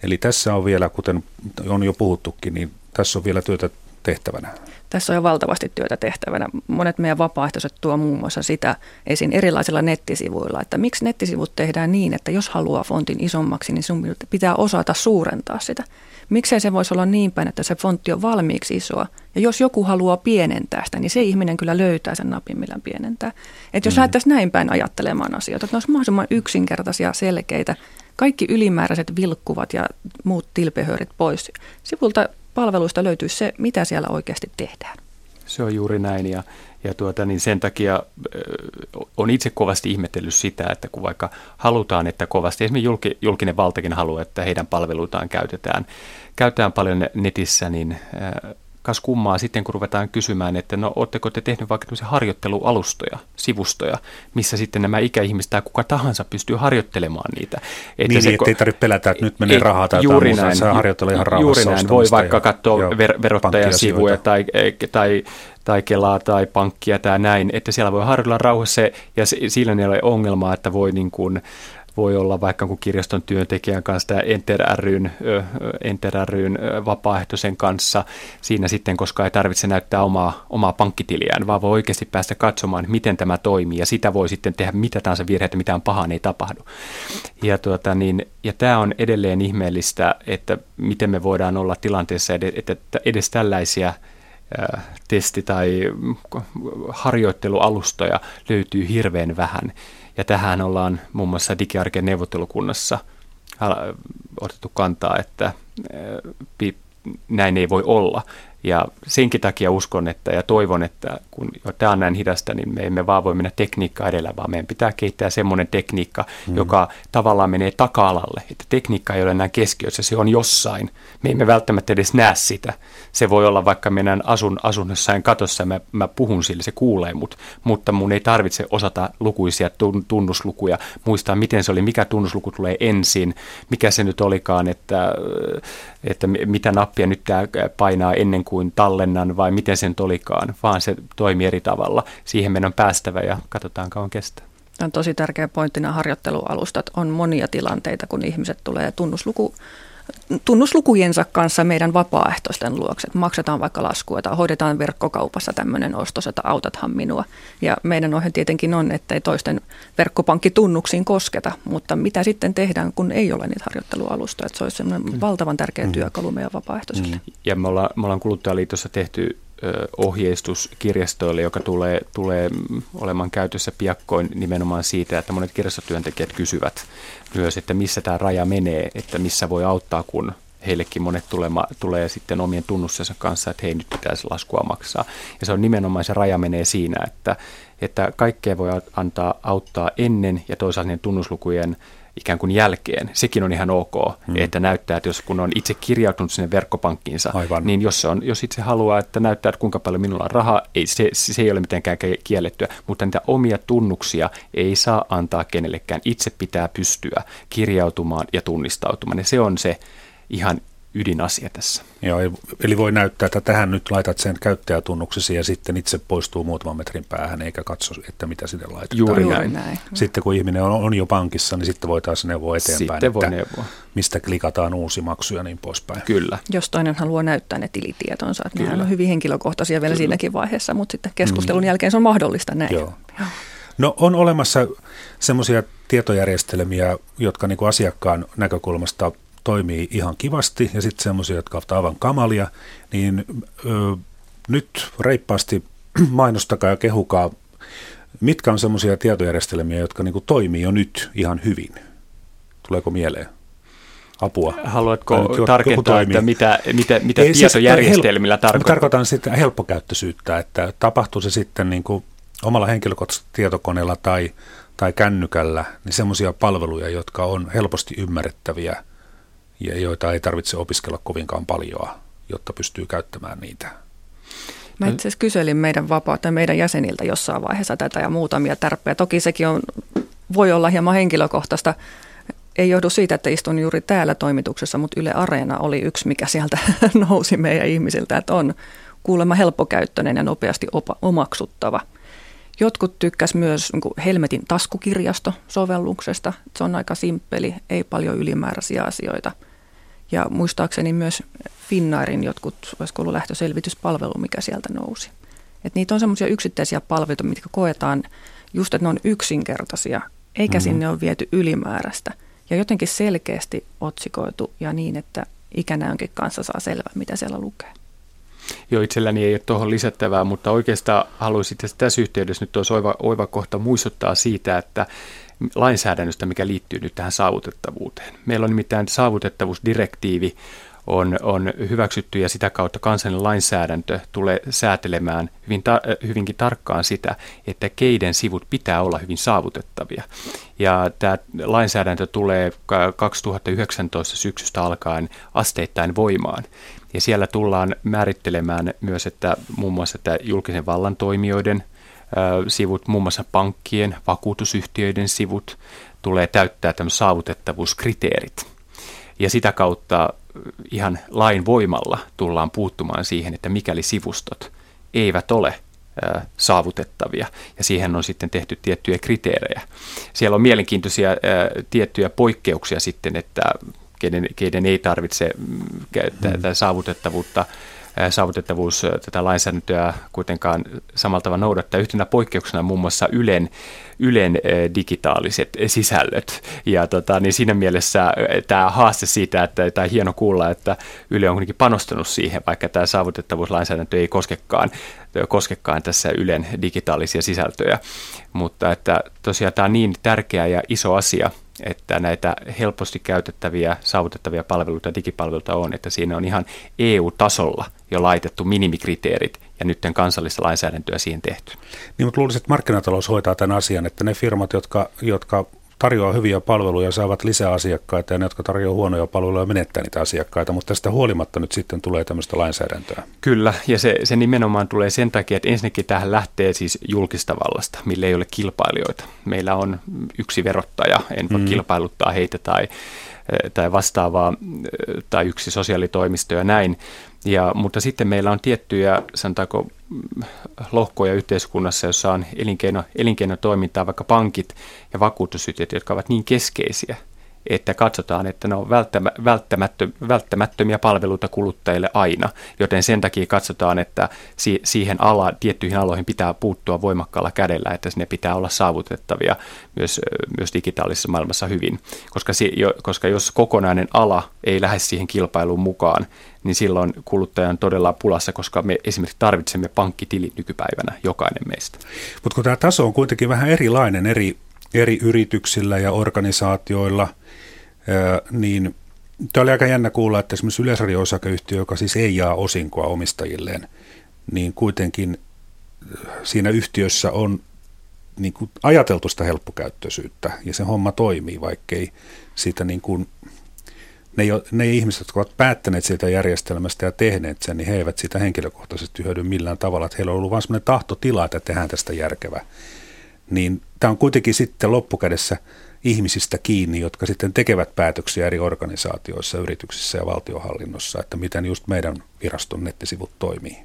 Eli tässä on vielä, kuten on jo puhuttukin, niin tässä on vielä työtä tehtävänä? Tässä on jo valtavasti työtä tehtävänä. Monet meidän vapaaehtoiset tuo muun muassa sitä esiin erilaisilla nettisivuilla, että miksi nettisivut tehdään niin, että jos haluaa fontin isommaksi, niin sun pitää osata suurentaa sitä. Miksei se voisi olla niin päin, että se fontti on valmiiksi isoa. Ja jos joku haluaa pienentää sitä, niin se ihminen kyllä löytää sen napin, millä pienentää. Että jos mm. lähdettäisiin näin päin ajattelemaan asioita, että ne olisi mahdollisimman yksinkertaisia, selkeitä, kaikki ylimääräiset vilkkuvat ja muut tilpehöörit pois. Sivulta palveluista löytyisi se, mitä siellä oikeasti tehdään. Se on juuri näin ja, ja tuota, niin sen takia on itse kovasti ihmetellyt sitä, että kun vaikka halutaan, että kovasti, esimerkiksi julkinen valtakin haluaa, että heidän palveluitaan käytetään, käytetään paljon netissä, niin kas kummaa sitten, kun ruvetaan kysymään, että no ootteko te tehnyt vaikka harjoittelualustoja, sivustoja, missä sitten nämä ikäihmiset tai kuka tahansa pystyy harjoittelemaan niitä. Että niin, se, niin, ettei tarvitse pelätä, että nyt menee rahaa tai juuri muuta, näin, saa harjoitella ihan rauhassa. Juuri näin, voi vaikka katsoa ver, verottajan sivuja tai, tai tai Kelaa tai pankkia tai näin, että siellä voi harjoitella rauhassa ja sillä ei ole ongelmaa, että voi niin kuin, voi olla vaikka kun kirjaston työntekijän kanssa tai Enter ryn, Enter ryn vapaaehtoisen kanssa siinä sitten, koska ei tarvitse näyttää omaa, omaa pankkitiliään, vaan voi oikeasti päästä katsomaan, miten tämä toimii ja sitä voi sitten tehdä mitä tahansa virheitä, mitään pahaa ei tapahdu. Ja, tuota, niin, ja tämä on edelleen ihmeellistä, että miten me voidaan olla tilanteessa, että edes tällaisia testi- tai harjoittelualustoja löytyy hirveän vähän. Ja tähän ollaan muun muassa digiarken neuvottelukunnassa otettu kantaa, että näin ei voi olla. Ja senkin takia uskon että, ja toivon, että kun jo tämä on näin hidasta, niin me emme vaan voi mennä tekniikka edellä, vaan meidän pitää kehittää semmoinen tekniikka, mm. joka tavallaan menee taka-alalle. Että tekniikka ei ole enää keskiössä, se on jossain. Me emme välttämättä edes näe sitä. Se voi olla vaikka meidän asun, asun jossain katossa mä, mä puhun sille, se kuulee mut, mutta mun ei tarvitse osata lukuisia tunnuslukuja, muistaa miten se oli, mikä tunnusluku tulee ensin, mikä se nyt olikaan, että, että mitä nappia nyt tämä painaa ennen kuin tallennan vai miten sen olikaan, vaan se toimii eri tavalla. Siihen meidän on päästävä ja katsotaan kauan kestää. Tämä on tosi tärkeä pointti nämä harjoittelualustat. On monia tilanteita, kun ihmiset tulee tunnusluku tunnuslukujensa kanssa meidän vapaaehtoisten luokse. Maksetaan vaikka laskua tai hoidetaan verkkokaupassa tämmöinen ostos, että autathan minua. Ja meidän ohje tietenkin on, että ei toisten verkkopankkitunnuksiin kosketa, mutta mitä sitten tehdään, kun ei ole niitä harjoittelualustoja. Että se olisi semmoinen valtavan tärkeä mm. työkalu meidän vapaaehtoisille. Mm. Ja me ollaan, me ollaan Kuluttajaliitossa tehty ohjeistus kirjastoille, joka tulee, tulee olemaan käytössä piakkoin nimenomaan siitä, että monet kirjastotyöntekijät kysyvät myös, että missä tämä raja menee, että missä voi auttaa, kun heillekin monet tulema, tulee sitten omien tunnussensa kanssa, että hei nyt pitäisi laskua maksaa. Ja se on nimenomaan se raja menee siinä, että, että kaikkea voi antaa auttaa ennen ja toisaalta tunnuslukujen ikään kuin jälkeen. Sekin on ihan ok, hmm. että näyttää, että jos kun on itse kirjautunut sinne verkkopankkiinsa, Aivan. niin jos, se on, jos itse haluaa, että näyttää, että kuinka paljon minulla on rahaa, ei, se, se ei ole mitenkään kiellettyä, mutta niitä omia tunnuksia ei saa antaa kenellekään. Itse pitää pystyä kirjautumaan ja tunnistautumaan, ja se on se ihan ydinasia tässä. Joo, eli voi näyttää, että tähän nyt laitat sen käyttäjätunnuksesi ja sitten itse poistuu muutaman metrin päähän eikä katso, että mitä sinne laitetaan. Juuri näin. näin. Sitten kun ihminen on, on jo pankissa, niin sitten voi taas neuvoa eteenpäin, sitten voi neuvoa. mistä klikataan uusi maksu ja niin poispäin. Kyllä. Jos toinen haluaa näyttää ne tilitietonsa, että Kyllä. on hyvin henkilökohtaisia vielä Kyllä. siinäkin vaiheessa, mutta sitten keskustelun mm. jälkeen se on mahdollista näin. Joo. Joo. No on olemassa semmoisia tietojärjestelmiä, jotka niin kuin asiakkaan näkökulmasta toimii ihan kivasti ja sitten semmoisia, jotka ovat aivan kamalia, niin ö, nyt reippaasti mainostakaa ja kehukaa, mitkä on semmoisia tietojärjestelmiä, jotka niin kuin toimii jo nyt ihan hyvin. Tuleeko mieleen? apua. Haluatko tarkentaa, että mitä, mitä, mitä Ei, siis tietojärjestelmillä siis, tarkoittaa? Tarkoitan sitten helppokäyttöisyyttä, että tapahtuu se sitten niin kuin omalla henkilökohtaisella tietokoneella tai, tai kännykällä, niin semmoisia palveluja, jotka on helposti ymmärrettäviä ja joita ei tarvitse opiskella kovinkaan paljon, jotta pystyy käyttämään niitä. Mä itse asiassa kyselin meidän vapautta meidän jäseniltä jossain vaiheessa tätä ja muutamia tärppejä. Toki sekin on, voi olla hieman henkilökohtaista. Ei johdu siitä, että istun juuri täällä toimituksessa, mutta Yle Areena oli yksi, mikä sieltä nousi meidän ihmisiltä, että on kuulemma helppokäyttöinen ja nopeasti opa, omaksuttava. Jotkut tykkäs myös niin Helmetin taskukirjasto-sovelluksesta. Se on aika simppeli, ei paljon ylimääräisiä asioita – ja muistaakseni myös Finnairin jotkut, olisiko ollut lähtöselvityspalvelu, mikä sieltä nousi. Et niitä on semmoisia yksittäisiä palveluita, mitkä koetaan just, että ne on yksinkertaisia, eikä mm-hmm. sinne ole viety ylimääräistä. Ja jotenkin selkeästi otsikoitu ja niin, että ikänäönkin kanssa saa selvää, mitä siellä lukee. Joo, itselläni ei ole tuohon lisättävää, mutta oikeastaan haluaisin tässä yhteydessä nyt olisi oiva, oiva kohta muistuttaa siitä, että lainsäädännöstä, mikä liittyy nyt tähän saavutettavuuteen. Meillä on nimittäin saavutettavuusdirektiivi on, on hyväksytty ja sitä kautta kansallinen lainsäädäntö tulee säätelemään hyvin ta- hyvinkin tarkkaan sitä, että keiden sivut pitää olla hyvin saavutettavia. Ja tämä lainsäädäntö tulee 2019 syksystä alkaen asteittain voimaan. Ja siellä tullaan määrittelemään myös, että muun muassa että julkisen vallan toimijoiden sivut, muun muassa pankkien, vakuutusyhtiöiden sivut, tulee täyttää tämmöiset saavutettavuuskriteerit. Ja sitä kautta ihan lain voimalla tullaan puuttumaan siihen, että mikäli sivustot eivät ole saavutettavia. Ja siihen on sitten tehty tiettyjä kriteerejä. Siellä on mielenkiintoisia tiettyjä poikkeuksia sitten, että keiden, keiden ei tarvitse mm, tätä saavutettavuutta saavutettavuus tätä lainsäädäntöä kuitenkaan samalla tavalla noudattaa. Yhtenä poikkeuksena muun muassa Ylen, Ylen digitaaliset sisällöt. Ja tota, niin siinä mielessä tämä haaste siitä, että tämä hieno kuulla, että Yle on kuitenkin panostanut siihen, vaikka tämä saavutettavuuslainsäädäntö ei koskekaan, koskekaan tässä Ylen digitaalisia sisältöjä. Mutta että tosiaan tämä on niin tärkeä ja iso asia, että näitä helposti käytettäviä, saavutettavia palveluita, digipalveluita on, että siinä on ihan EU-tasolla jo laitettu minimikriteerit ja nyt kansallista lainsäädäntöä siihen tehty. Niin, mutta luulisin, että markkinatalous hoitaa tämän asian, että ne firmat, jotka, jotka tarjoaa hyviä palveluja, saavat lisää asiakkaita ja ne, jotka tarjoaa huonoja palveluja, menettää niitä asiakkaita, mutta tästä huolimatta nyt sitten tulee tämmöistä lainsäädäntöä. Kyllä, ja se, se nimenomaan tulee sen takia, että ensinnäkin tähän lähtee siis julkista vallasta, millä ei ole kilpailijoita. Meillä on yksi verottaja, en voi mm. kilpailuttaa heitä tai, tai vastaavaa, tai yksi sosiaalitoimisto ja näin, ja, mutta sitten meillä on tiettyjä, sanotaanko, lohkoja yhteiskunnassa, jossa on elinkeino, elinkeinotoimintaa, vaikka pankit ja vakuutusyhtiöt, jotka ovat niin keskeisiä, että katsotaan, että ne on välttämättömiä palveluita kuluttajille aina, joten sen takia katsotaan, että siihen ala, tiettyihin aloihin pitää puuttua voimakkaalla kädellä, että ne pitää olla saavutettavia myös, myös digitaalisessa maailmassa hyvin, koska, koska jos kokonainen ala ei lähde siihen kilpailuun mukaan, niin silloin kuluttaja on todella pulassa, koska me esimerkiksi tarvitsemme pankkitili nykypäivänä, jokainen meistä. Mutta kun tämä taso on kuitenkin vähän erilainen eri, eri yrityksillä ja organisaatioilla, niin Tämä oli aika jännä kuulla, että esimerkiksi Yleisradio-osakeyhtiö, joka siis ei jaa osinkoa omistajilleen, niin kuitenkin siinä yhtiössä on niin kuin ajateltu sitä helppokäyttöisyyttä ja se homma toimii, vaikkei siitä niin kuin, ne, ne ihmiset, jotka ovat päättäneet siitä järjestelmästä ja tehneet sen, niin he eivät siitä henkilökohtaisesti hyödy millään tavalla. Että heillä on ollut vain sellainen tahtotila, että tehdään tästä järkevä. Niin tämä on kuitenkin sitten loppukädessä ihmisistä kiinni, jotka sitten tekevät päätöksiä eri organisaatioissa, yrityksissä ja valtiohallinnossa, että miten just meidän viraston nettisivut toimii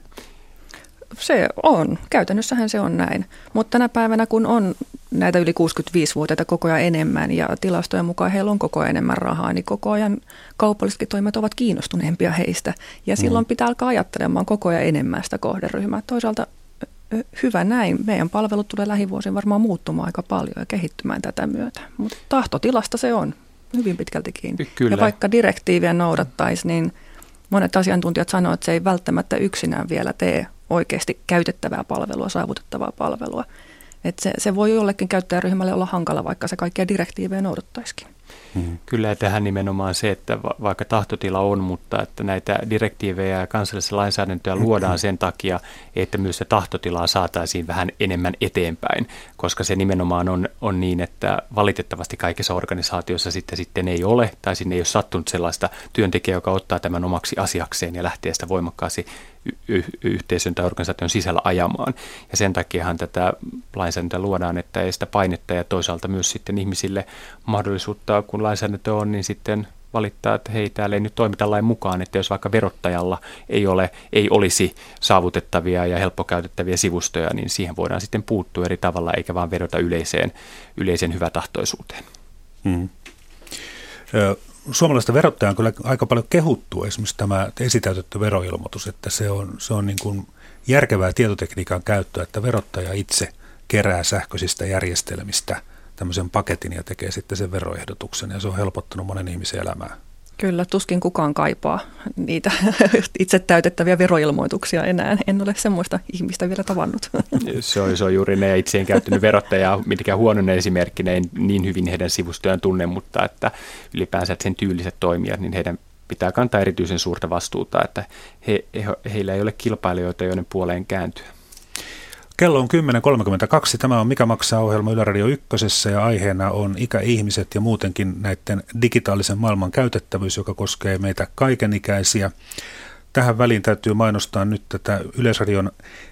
se on. Käytännössähän se on näin. Mutta tänä päivänä, kun on näitä yli 65-vuotiaita koko ajan enemmän ja tilastojen mukaan heillä on koko ajan enemmän rahaa, niin koko ajan kaupallisetkin toimet ovat kiinnostuneempia heistä. Ja silloin mm. pitää alkaa ajattelemaan koko ajan enemmän sitä kohderyhmää. Toisaalta hyvä näin. Meidän palvelut tulee lähivuosina varmaan muuttumaan aika paljon ja kehittymään tätä myötä. Mutta tahtotilasta se on hyvin pitkälti kiinni. Kyllä. Ja vaikka direktiiviä noudattaisi, niin monet asiantuntijat sanoo, että se ei välttämättä yksinään vielä tee oikeasti käytettävää palvelua, saavutettavaa palvelua. Et se, se voi jollekin käyttäjäryhmälle olla hankala, vaikka se kaikkia direktiivejä noudattaisikin. Mm. Kyllä tähän nimenomaan se, että vaikka tahtotila on, mutta että näitä direktiivejä ja kansallisia lainsäädäntöjä luodaan sen takia, että myös se tahtotilaa saataisiin vähän enemmän eteenpäin, koska se nimenomaan on, on niin, että valitettavasti kaikissa organisaatioissa sitten, sitten ei ole, tai sinne ei ole sattunut sellaista työntekijää, joka ottaa tämän omaksi asiakseen ja lähtee sitä voimakkaasti y- yhteisön tai organisaation sisällä ajamaan. Ja sen takiahan tätä lainsäädäntöä luodaan, että ei sitä painetta ja toisaalta myös sitten ihmisille mahdollisuutta, kun lainsäädäntö on, niin sitten valittaa, että hei, täällä ei nyt toimita lain mukaan, että jos vaikka verottajalla ei, ole, ei olisi saavutettavia ja helppokäytettäviä sivustoja, niin siihen voidaan sitten puuttua eri tavalla, eikä vaan vedota yleiseen, yleiseen hyvätahtoisuuteen. Hmm suomalaista verottaja on kyllä aika paljon kehuttu esimerkiksi tämä esitäytetty veroilmoitus, että se on, se on niin kuin järkevää tietotekniikan käyttöä, että verottaja itse kerää sähköisistä järjestelmistä tämmöisen paketin ja tekee sitten sen veroehdotuksen ja se on helpottanut monen ihmisen elämää. Kyllä, tuskin kukaan kaipaa niitä itse täytettäviä veroilmoituksia enää. En ole semmoista ihmistä vielä tavannut. Se on, se on juuri ne, ja itse en käyttänyt verottajaa mitenkään huonona esimerkkinä, en niin hyvin heidän sivustojaan tunne, mutta että ylipäänsä että sen tyyliset toimijat, niin heidän pitää kantaa erityisen suurta vastuuta, että he, he, heillä ei ole kilpailijoita, joiden puoleen kääntyä. Kello on 10.32. Tämä on Mikä maksaa ohjelma Yle Radio 1 ja aiheena on ikäihmiset ja muutenkin näiden digitaalisen maailman käytettävyys, joka koskee meitä kaikenikäisiä. Tähän väliin täytyy mainostaa nyt tätä Yleisradion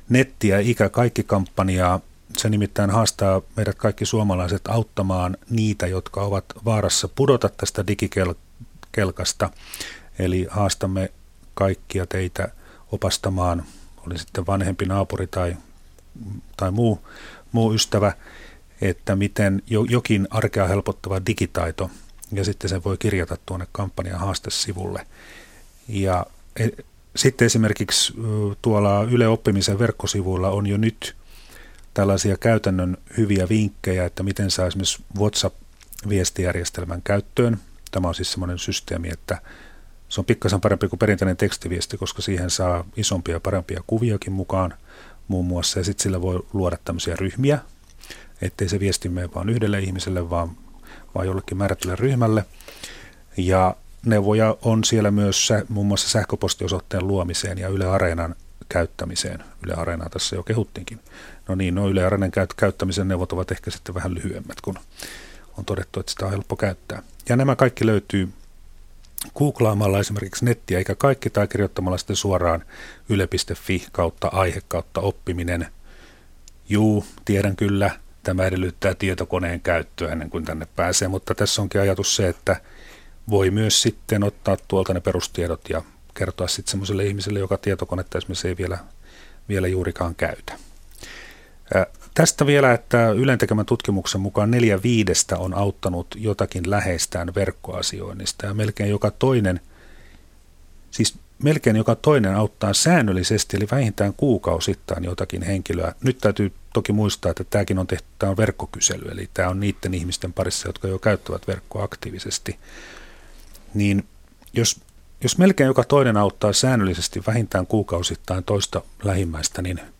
netti- ja ikä kaikki kampanjaa. Se nimittäin haastaa meidät kaikki suomalaiset auttamaan niitä, jotka ovat vaarassa pudota tästä digikelkasta. Eli haastamme kaikkia teitä opastamaan, oli sitten vanhempi naapuri tai tai muu, muu ystävä, että miten jokin arkea helpottava digitaito, ja sitten sen voi kirjata tuonne kampanjan haastesivulle. Ja e, sitten esimerkiksi tuolla Yle Oppimisen verkkosivuilla on jo nyt tällaisia käytännön hyviä vinkkejä, että miten saa esimerkiksi WhatsApp-viestijärjestelmän käyttöön. Tämä on siis semmoinen systeemi, että se on pikkasen parempi kuin perinteinen tekstiviesti, koska siihen saa isompia ja parempia kuviakin mukaan – muun muassa, ja sitten sillä voi luoda tämmöisiä ryhmiä, ettei se viesti mene vaan yhdelle ihmiselle, vaan, vaan jollekin määrätylle ryhmälle. Ja neuvoja on siellä myös muun muassa sähköpostiosoitteen luomiseen ja Yle Areenan käyttämiseen. Yle Areenaa tässä jo kehuttiinkin. No niin, no Yle Areenan käyttämisen neuvot ovat ehkä sitten vähän lyhyemmät, kun on todettu, että sitä on helppo käyttää. Ja nämä kaikki löytyy googlaamalla esimerkiksi nettiä, eikä kaikki, tai kirjoittamalla sitten suoraan yle.fi kautta aihe kautta oppiminen. Juu, tiedän kyllä, tämä edellyttää tietokoneen käyttöä ennen kuin tänne pääsee, mutta tässä onkin ajatus se, että voi myös sitten ottaa tuolta ne perustiedot ja kertoa sitten semmoiselle ihmiselle, joka tietokonetta esimerkiksi ei vielä, vielä juurikaan käytä. Tästä vielä, että Ylen tekemän tutkimuksen mukaan neljä viidestä on auttanut jotakin läheistään verkkoasioinnista ja melkein joka toinen, siis melkein joka toinen auttaa säännöllisesti, eli vähintään kuukausittain jotakin henkilöä. Nyt täytyy toki muistaa, että tämäkin on tehty, tämä on verkkokysely, eli tämä on niiden ihmisten parissa, jotka jo käyttävät verkkoa aktiivisesti. Niin jos, jos melkein joka toinen auttaa säännöllisesti vähintään kuukausittain toista lähimmäistä, niin –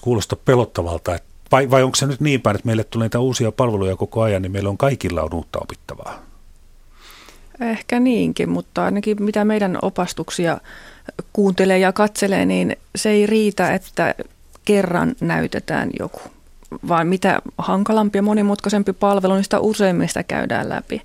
kuulosta pelottavalta, että vai, vai onko se nyt niin päin, että meille tulee niitä uusia palveluja koko ajan, niin meillä on kaikilla on uutta opittavaa? Ehkä niinkin, mutta ainakin mitä meidän opastuksia kuuntelee ja katselee, niin se ei riitä, että kerran näytetään joku, vaan mitä hankalampi ja monimutkaisempi palvelu, niin sitä useimmin sitä käydään läpi.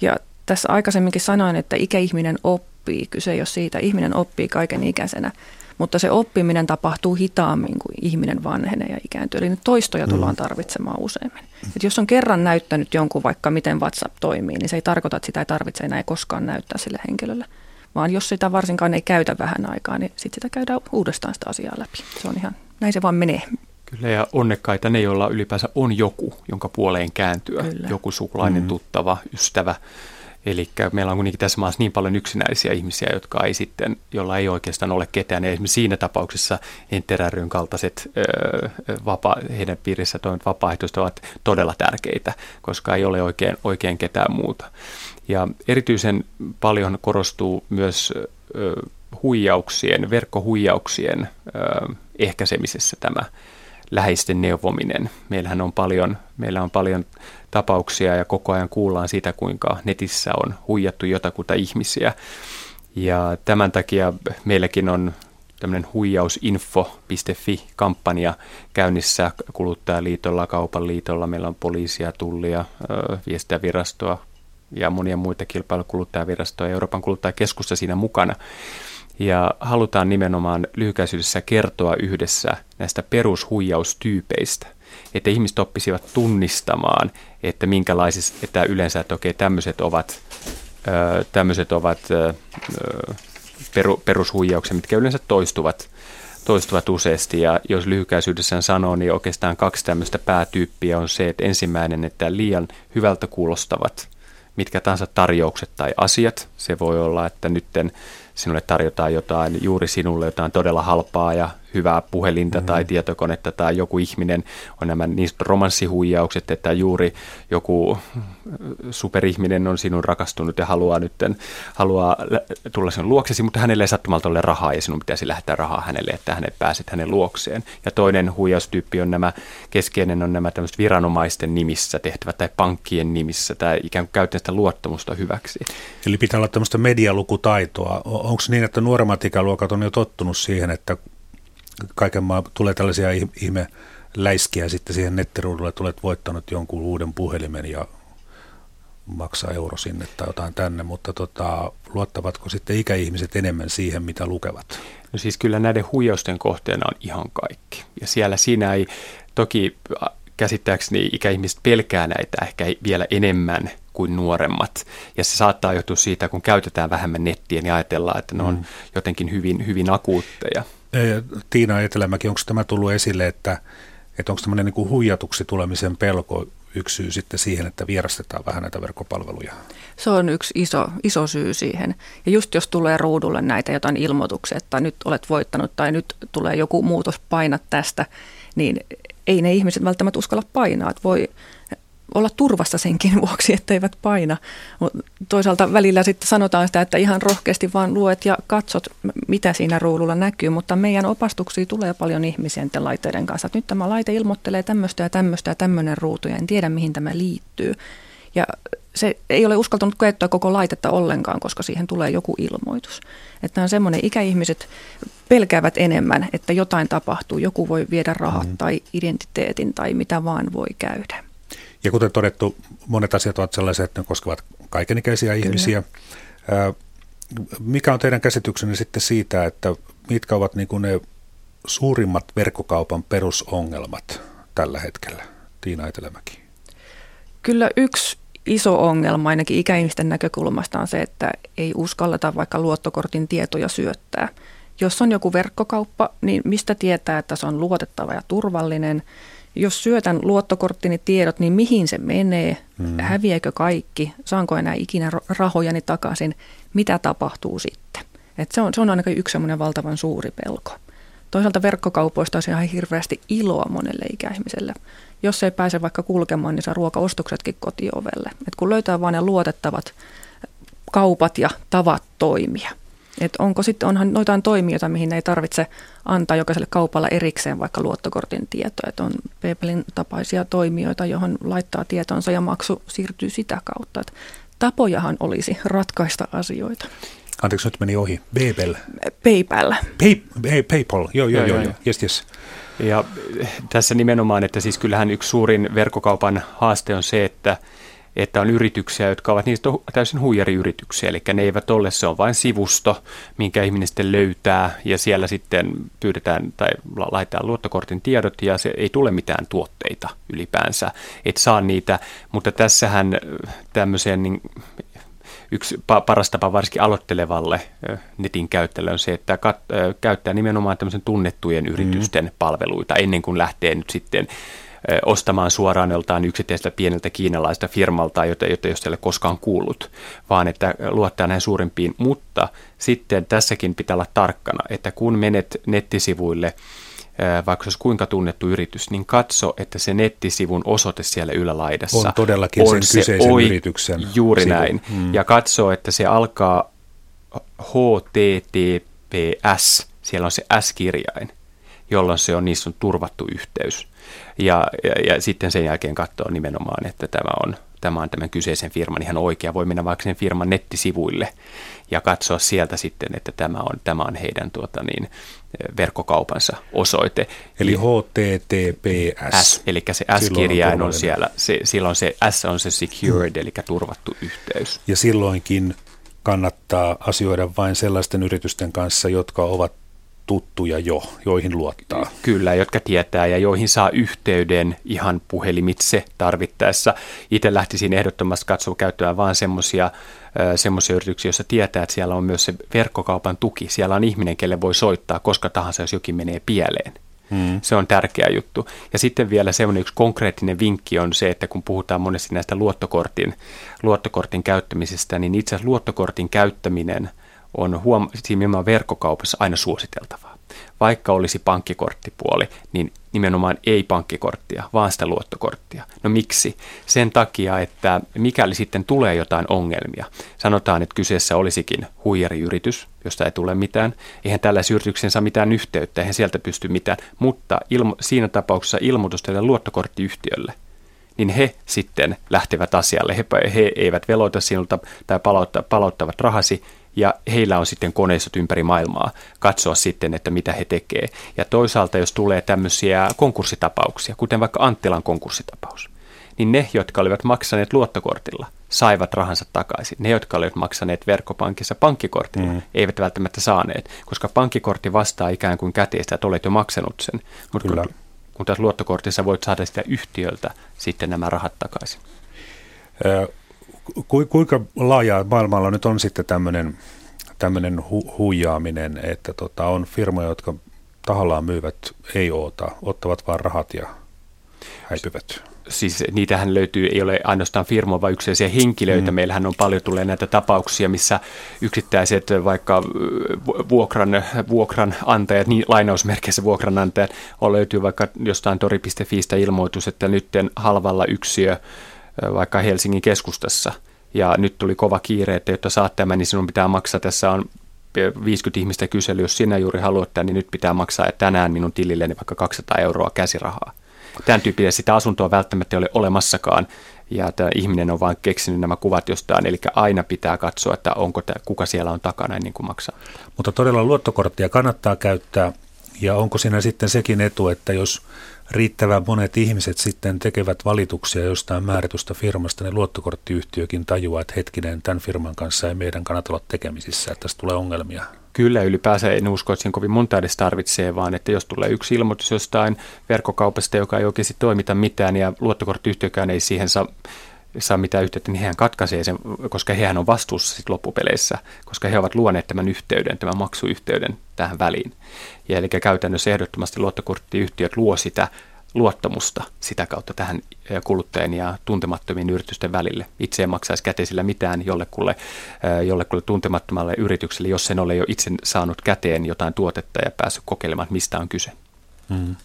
Ja tässä aikaisemminkin sanoin, että ikäihminen oppii. Kyse ei ole siitä, ihminen oppii kaiken ikäisenä, mutta se oppiminen tapahtuu hitaammin kuin ihminen vanhenee ja ikääntyy. Eli toistoja tullaan mm. tarvitsemaan useimmin. Et jos on kerran näyttänyt jonkun vaikka miten WhatsApp toimii, niin se ei tarkoita, että sitä ei tarvitse enää koskaan näyttää sille henkilölle. Vaan jos sitä varsinkaan ei käytä vähän aikaa, niin sitten sitä käydään uudestaan sitä asiaa läpi. Se on ihan, näin se vaan menee. Kyllä ja onnekkaita ne, joilla ylipäänsä on joku, jonka puoleen kääntyä. Kyllä. Joku sukulainen, mm. tuttava, ystävä, Eli meillä on kuitenkin tässä maassa niin paljon yksinäisiä ihmisiä, jotka ei sitten, jolla ei oikeastaan ole ketään. Ja esimerkiksi siinä tapauksessa Enteräryn kaltaiset öö, vapa, heidän piirissä toimivat vapaaehtoiset ovat todella tärkeitä, koska ei ole oikein, oikein ketään muuta. Ja erityisen paljon korostuu myös öö, huijauksien, verkkohuijauksien öö, ehkäisemisessä tämä läheisten neuvominen. Meillähän on paljon, meillä on paljon tapauksia ja koko ajan kuullaan siitä, kuinka netissä on huijattu jotakuta ihmisiä. Ja tämän takia meilläkin on tämmöinen huijausinfo.fi-kampanja käynnissä kuluttajaliitolla, kaupan liitolla. Meillä on poliisia, tullia, viestintävirastoa ja monia muita kilpailukuluttajavirastoja ja Euroopan kuluttajakeskusta siinä mukana. Ja halutaan nimenomaan lyhykäisyydessä kertoa yhdessä näistä perushuijaustyypeistä, että ihmiset oppisivat tunnistamaan, että minkälaisissa, että yleensä, että okei, tämmöiset ovat, tämmöiset ovat peru, perushuijauksia, mitkä yleensä toistuvat, toistuvat useasti. Ja jos lyhykäisyydessään sanoo, niin oikeastaan kaksi tämmöistä päätyyppiä on se, että ensimmäinen, että liian hyvältä kuulostavat mitkä tahansa tarjoukset tai asiat. Se voi olla, että nytten sinulle tarjotaan jotain, juuri sinulle jotain todella halpaa ja hyvää puhelinta mm-hmm. tai tietokonetta tai joku ihminen on nämä niistä romanssihuijaukset, että juuri joku superihminen on sinun rakastunut ja haluaa nyt haluaa tulla sinun luoksesi, mutta hänelle ei sattumalta ole rahaa ja sinun pitäisi lähettää rahaa hänelle, että hänet pääset hänen luokseen. Ja toinen huijaustyyppi on nämä, keskeinen on nämä tämmöiset viranomaisten nimissä tehtävät tai pankkien nimissä tai ikään kuin käyttää sitä luottamusta hyväksi. Eli pitää olla tämmöistä medialukutaitoa. Onko niin, että nuoremmat ikäluokat on jo tottunut siihen, että kaiken maa tulee tällaisia ihme läiskiä sitten siihen nettiruudulle, että olet voittanut jonkun uuden puhelimen ja maksaa euro sinne tai jotain tänne, mutta tota, luottavatko sitten ikäihmiset enemmän siihen, mitä lukevat? No siis kyllä näiden huijausten kohteena on ihan kaikki. Ja siellä siinä ei, toki käsittääkseni ikäihmiset pelkää näitä ehkä vielä enemmän kuin nuoremmat. Ja se saattaa johtua siitä, kun käytetään vähemmän nettiä, niin ajatellaan, että ne on mm. jotenkin hyvin, hyvin akuutteja. Tiina Etelämäki, onko tämä tullut esille, että, että onko tämmöinen niin huijatuksi tulemisen pelko yksi syy sitten siihen, että vierastetaan vähän näitä verkkopalveluja? Se on yksi iso, iso syy siihen. Ja just jos tulee ruudulle näitä jotain ilmoituksia, että nyt olet voittanut tai nyt tulee joku muutos, painat tästä, niin ei ne ihmiset välttämättä uskalla painaa. Että voi olla turvassa senkin vuoksi, etteivät paina. Toisaalta välillä sitten sanotaan sitä, että ihan rohkeasti vaan luet ja katsot, mitä siinä ruudulla näkyy, mutta meidän opastuksiin tulee paljon ihmisiä laitteiden kanssa. Että nyt tämä laite ilmoittelee tämmöistä ja tämmöistä ja tämmöinen ruutu ja en tiedä mihin tämä liittyy. Ja se ei ole uskaltanut käyttää koko laitetta ollenkaan, koska siihen tulee joku ilmoitus. Että on semmoinen, ikäihmiset pelkäävät enemmän, että jotain tapahtuu, joku voi viedä rahat mm. tai identiteetin tai mitä vaan voi käydä. Ja kuten todettu, monet asiat ovat sellaisia, että ne koskevat kaikenikäisiä Kyllä. ihmisiä. Mikä on teidän käsityksenne sitten siitä, että mitkä ovat niin kuin ne suurimmat verkkokaupan perusongelmat tällä hetkellä? Tiina Etelämäki. Kyllä yksi iso ongelma ainakin ikäihmisten näkökulmasta on se, että ei uskalleta vaikka luottokortin tietoja syöttää. Jos on joku verkkokauppa, niin mistä tietää, että se on luotettava ja turvallinen – jos syötän luottokorttini tiedot, niin mihin se menee, mm. häviääkö kaikki, saanko enää ikinä rahojani takaisin, mitä tapahtuu sitten. Et se, on, se on ainakin yksi semmoinen valtavan suuri pelko. Toisaalta verkkokaupoista on ihan hirveästi iloa monelle ikäihmiselle. Jos ei pääse vaikka kulkemaan, niin saa ruokaostoksetkin kotiovelle. Et kun löytää vain ne luotettavat kaupat ja tavat toimia – et onko sitten, onhan noitain toimijoita, mihin ei tarvitse antaa jokaiselle kaupalla erikseen vaikka luottokortin tietoa. Että on PayPalin tapaisia toimijoita, johon laittaa tietonsa ja maksu siirtyy sitä kautta. Et tapojahan olisi ratkaista asioita. Anteeksi, nyt meni ohi. PayPal. PayPal. Pay, pay, PayPal, joo, joo, joo, joo. Yes, yes. Ja tässä nimenomaan, että siis kyllähän yksi suurin verkkokaupan haaste on se, että että on yrityksiä, jotka ovat niistä täysin huijariyrityksiä, eli ne eivät ole, se on vain sivusto, minkä ihminen sitten löytää, ja siellä sitten pyydetään tai laitetaan luottokortin tiedot, ja se ei tule mitään tuotteita ylipäänsä, et saa niitä, mutta tässähän tämmöiseen niin yksi paras tapa varsinkin aloittelevalle netin käyttäjälle on se, että kat- käyttää nimenomaan tämmöisen tunnettujen yritysten mm. palveluita ennen kuin lähtee nyt sitten ostamaan suoraan joltain yksittäiseltä pieneltä kiinalaista firmalta, jota, jota ei ole koskaan kuullut, vaan että luottaa näihin suurimpiin. Mutta sitten tässäkin pitää olla tarkkana, että kun menet nettisivuille, vaikka se olisi kuinka tunnettu yritys, niin katso, että se nettisivun osoite siellä ylälaidassa on todellakin on sen kyseisen oi, yrityksen Juuri sivu. näin. Mm. Ja katso, että se alkaa HTTPS, siellä on se S-kirjain, jolloin se on, niissä on turvattu yhteys. Ja, ja, ja sitten sen jälkeen katsoa nimenomaan, että tämä on, tämä on tämän kyseisen firman ihan oikea. Voi mennä vaikka sen firman nettisivuille ja katsoa sieltä sitten, että tämä on, tämä on heidän tuota niin, verkkokaupansa osoite. Eli HTTPS. S, eli se S-kirjain on, on siellä, se, silloin se S on se secured, eli turvattu yhteys. Ja silloinkin kannattaa asioida vain sellaisten yritysten kanssa, jotka ovat tuttuja jo, joihin luottaa. Kyllä, jotka tietää ja joihin saa yhteyden ihan puhelimitse tarvittaessa. Itse lähtisin ehdottomasti katsoa käyttämään vain semmoisia semmoisia yrityksiä, joissa tietää, että siellä on myös se verkkokaupan tuki. Siellä on ihminen, kelle voi soittaa koska tahansa, jos jokin menee pieleen. Hmm. Se on tärkeä juttu. Ja sitten vielä semmoinen yksi konkreettinen vinkki on se, että kun puhutaan monesti näistä luottokortin, luottokortin käyttämisestä, niin itse asiassa luottokortin käyttäminen – on huom- siinä verkkokaupassa aina suositeltavaa. Vaikka olisi pankkikorttipuoli, niin nimenomaan ei pankkikorttia, vaan sitä luottokorttia. No miksi? Sen takia, että mikäli sitten tulee jotain ongelmia, sanotaan, että kyseessä olisikin huijariyritys, josta ei tule mitään, eihän tällaisen yrityksen saa mitään yhteyttä, eihän sieltä pysty mitään, mutta ilmo- siinä tapauksessa ilmoitus tälle luottokorttiyhtiölle, niin he sitten lähtevät asialle. He, he eivät veloita sinulta tai palauttavat rahasi, ja heillä on sitten koneistot ympäri maailmaa katsoa sitten, että mitä he tekee. Ja toisaalta, jos tulee tämmöisiä konkurssitapauksia, kuten vaikka Anttilan konkurssitapaus, niin ne, jotka olivat maksaneet luottokortilla, saivat rahansa takaisin. Ne, jotka olivat maksaneet verkkopankissa pankkikortilla, mm. eivät välttämättä saaneet, koska pankkikortti vastaa ikään kuin käteistä, että olet jo maksanut sen. Mutta kun, kun taas luottokortissa voit saada sitä yhtiöltä sitten nämä rahat takaisin. Ku, kuinka laajaa maailmalla nyt on sitten tämmöinen tämmöinen hu, huijaaminen, että tota, on firmoja, jotka tahallaan myyvät ei oota, ottavat vaan rahat ja häipyvät? Siis niitähän löytyy, ei ole ainoastaan firmoja, vaan yksilöisiä henkilöitä. Mm. Meillähän on paljon tulee näitä tapauksia, missä yksittäiset vaikka vuokran, vuokranantajat, niin lainausmerkeissä vuokranantajat, on löytyy vaikka jostain tori.fiistä ilmoitus, että nyt halvalla yksiö vaikka Helsingin keskustassa. Ja nyt tuli kova kiire, että jotta saat tämän, niin sinun pitää maksaa. Tässä on 50 ihmistä kysely, jos sinä juuri haluat tämän, niin nyt pitää maksaa tänään minun tililleni vaikka 200 euroa käsirahaa. Tämän tyyppisiä sitä asuntoa välttämättä ei ole olemassakaan, ja tämä ihminen on vain keksinyt nämä kuvat jostain, eli aina pitää katsoa, että onko tämä, kuka siellä on takana ennen kuin maksaa. Mutta todella luottokorttia kannattaa käyttää, ja onko siinä sitten sekin etu, että jos riittävän monet ihmiset sitten tekevät valituksia jostain määrätystä firmasta, niin luottokorttiyhtiökin tajuaa, että hetkinen, tämän firman kanssa ei meidän kannata olla tekemisissä, että tästä tulee ongelmia. Kyllä, ylipäänsä en usko, että siinä kovin monta edes tarvitsee, vaan että jos tulee yksi ilmoitus jostain verkkokaupasta, joka ei oikeasti toimita mitään ja luottokorttiyhtiökään ei siihen saa saa mitään yhteyttä, niin hän katkaisee sen, koska hehän on vastuussa sit loppupeleissä, koska he ovat luoneet tämän yhteyden, tämän maksuyhteyden tähän väliin. Ja eli käytännössä ehdottomasti luottokorttiyhtiöt luo sitä luottamusta sitä kautta tähän kuluttajien ja tuntemattomien yritysten välille. Itse ei maksaisi käteisillä mitään jollekulle, jollekulle tuntemattomalle yritykselle, jos sen ole jo itse saanut käteen jotain tuotetta ja päässyt kokeilemaan, mistä on kyse. Hmm.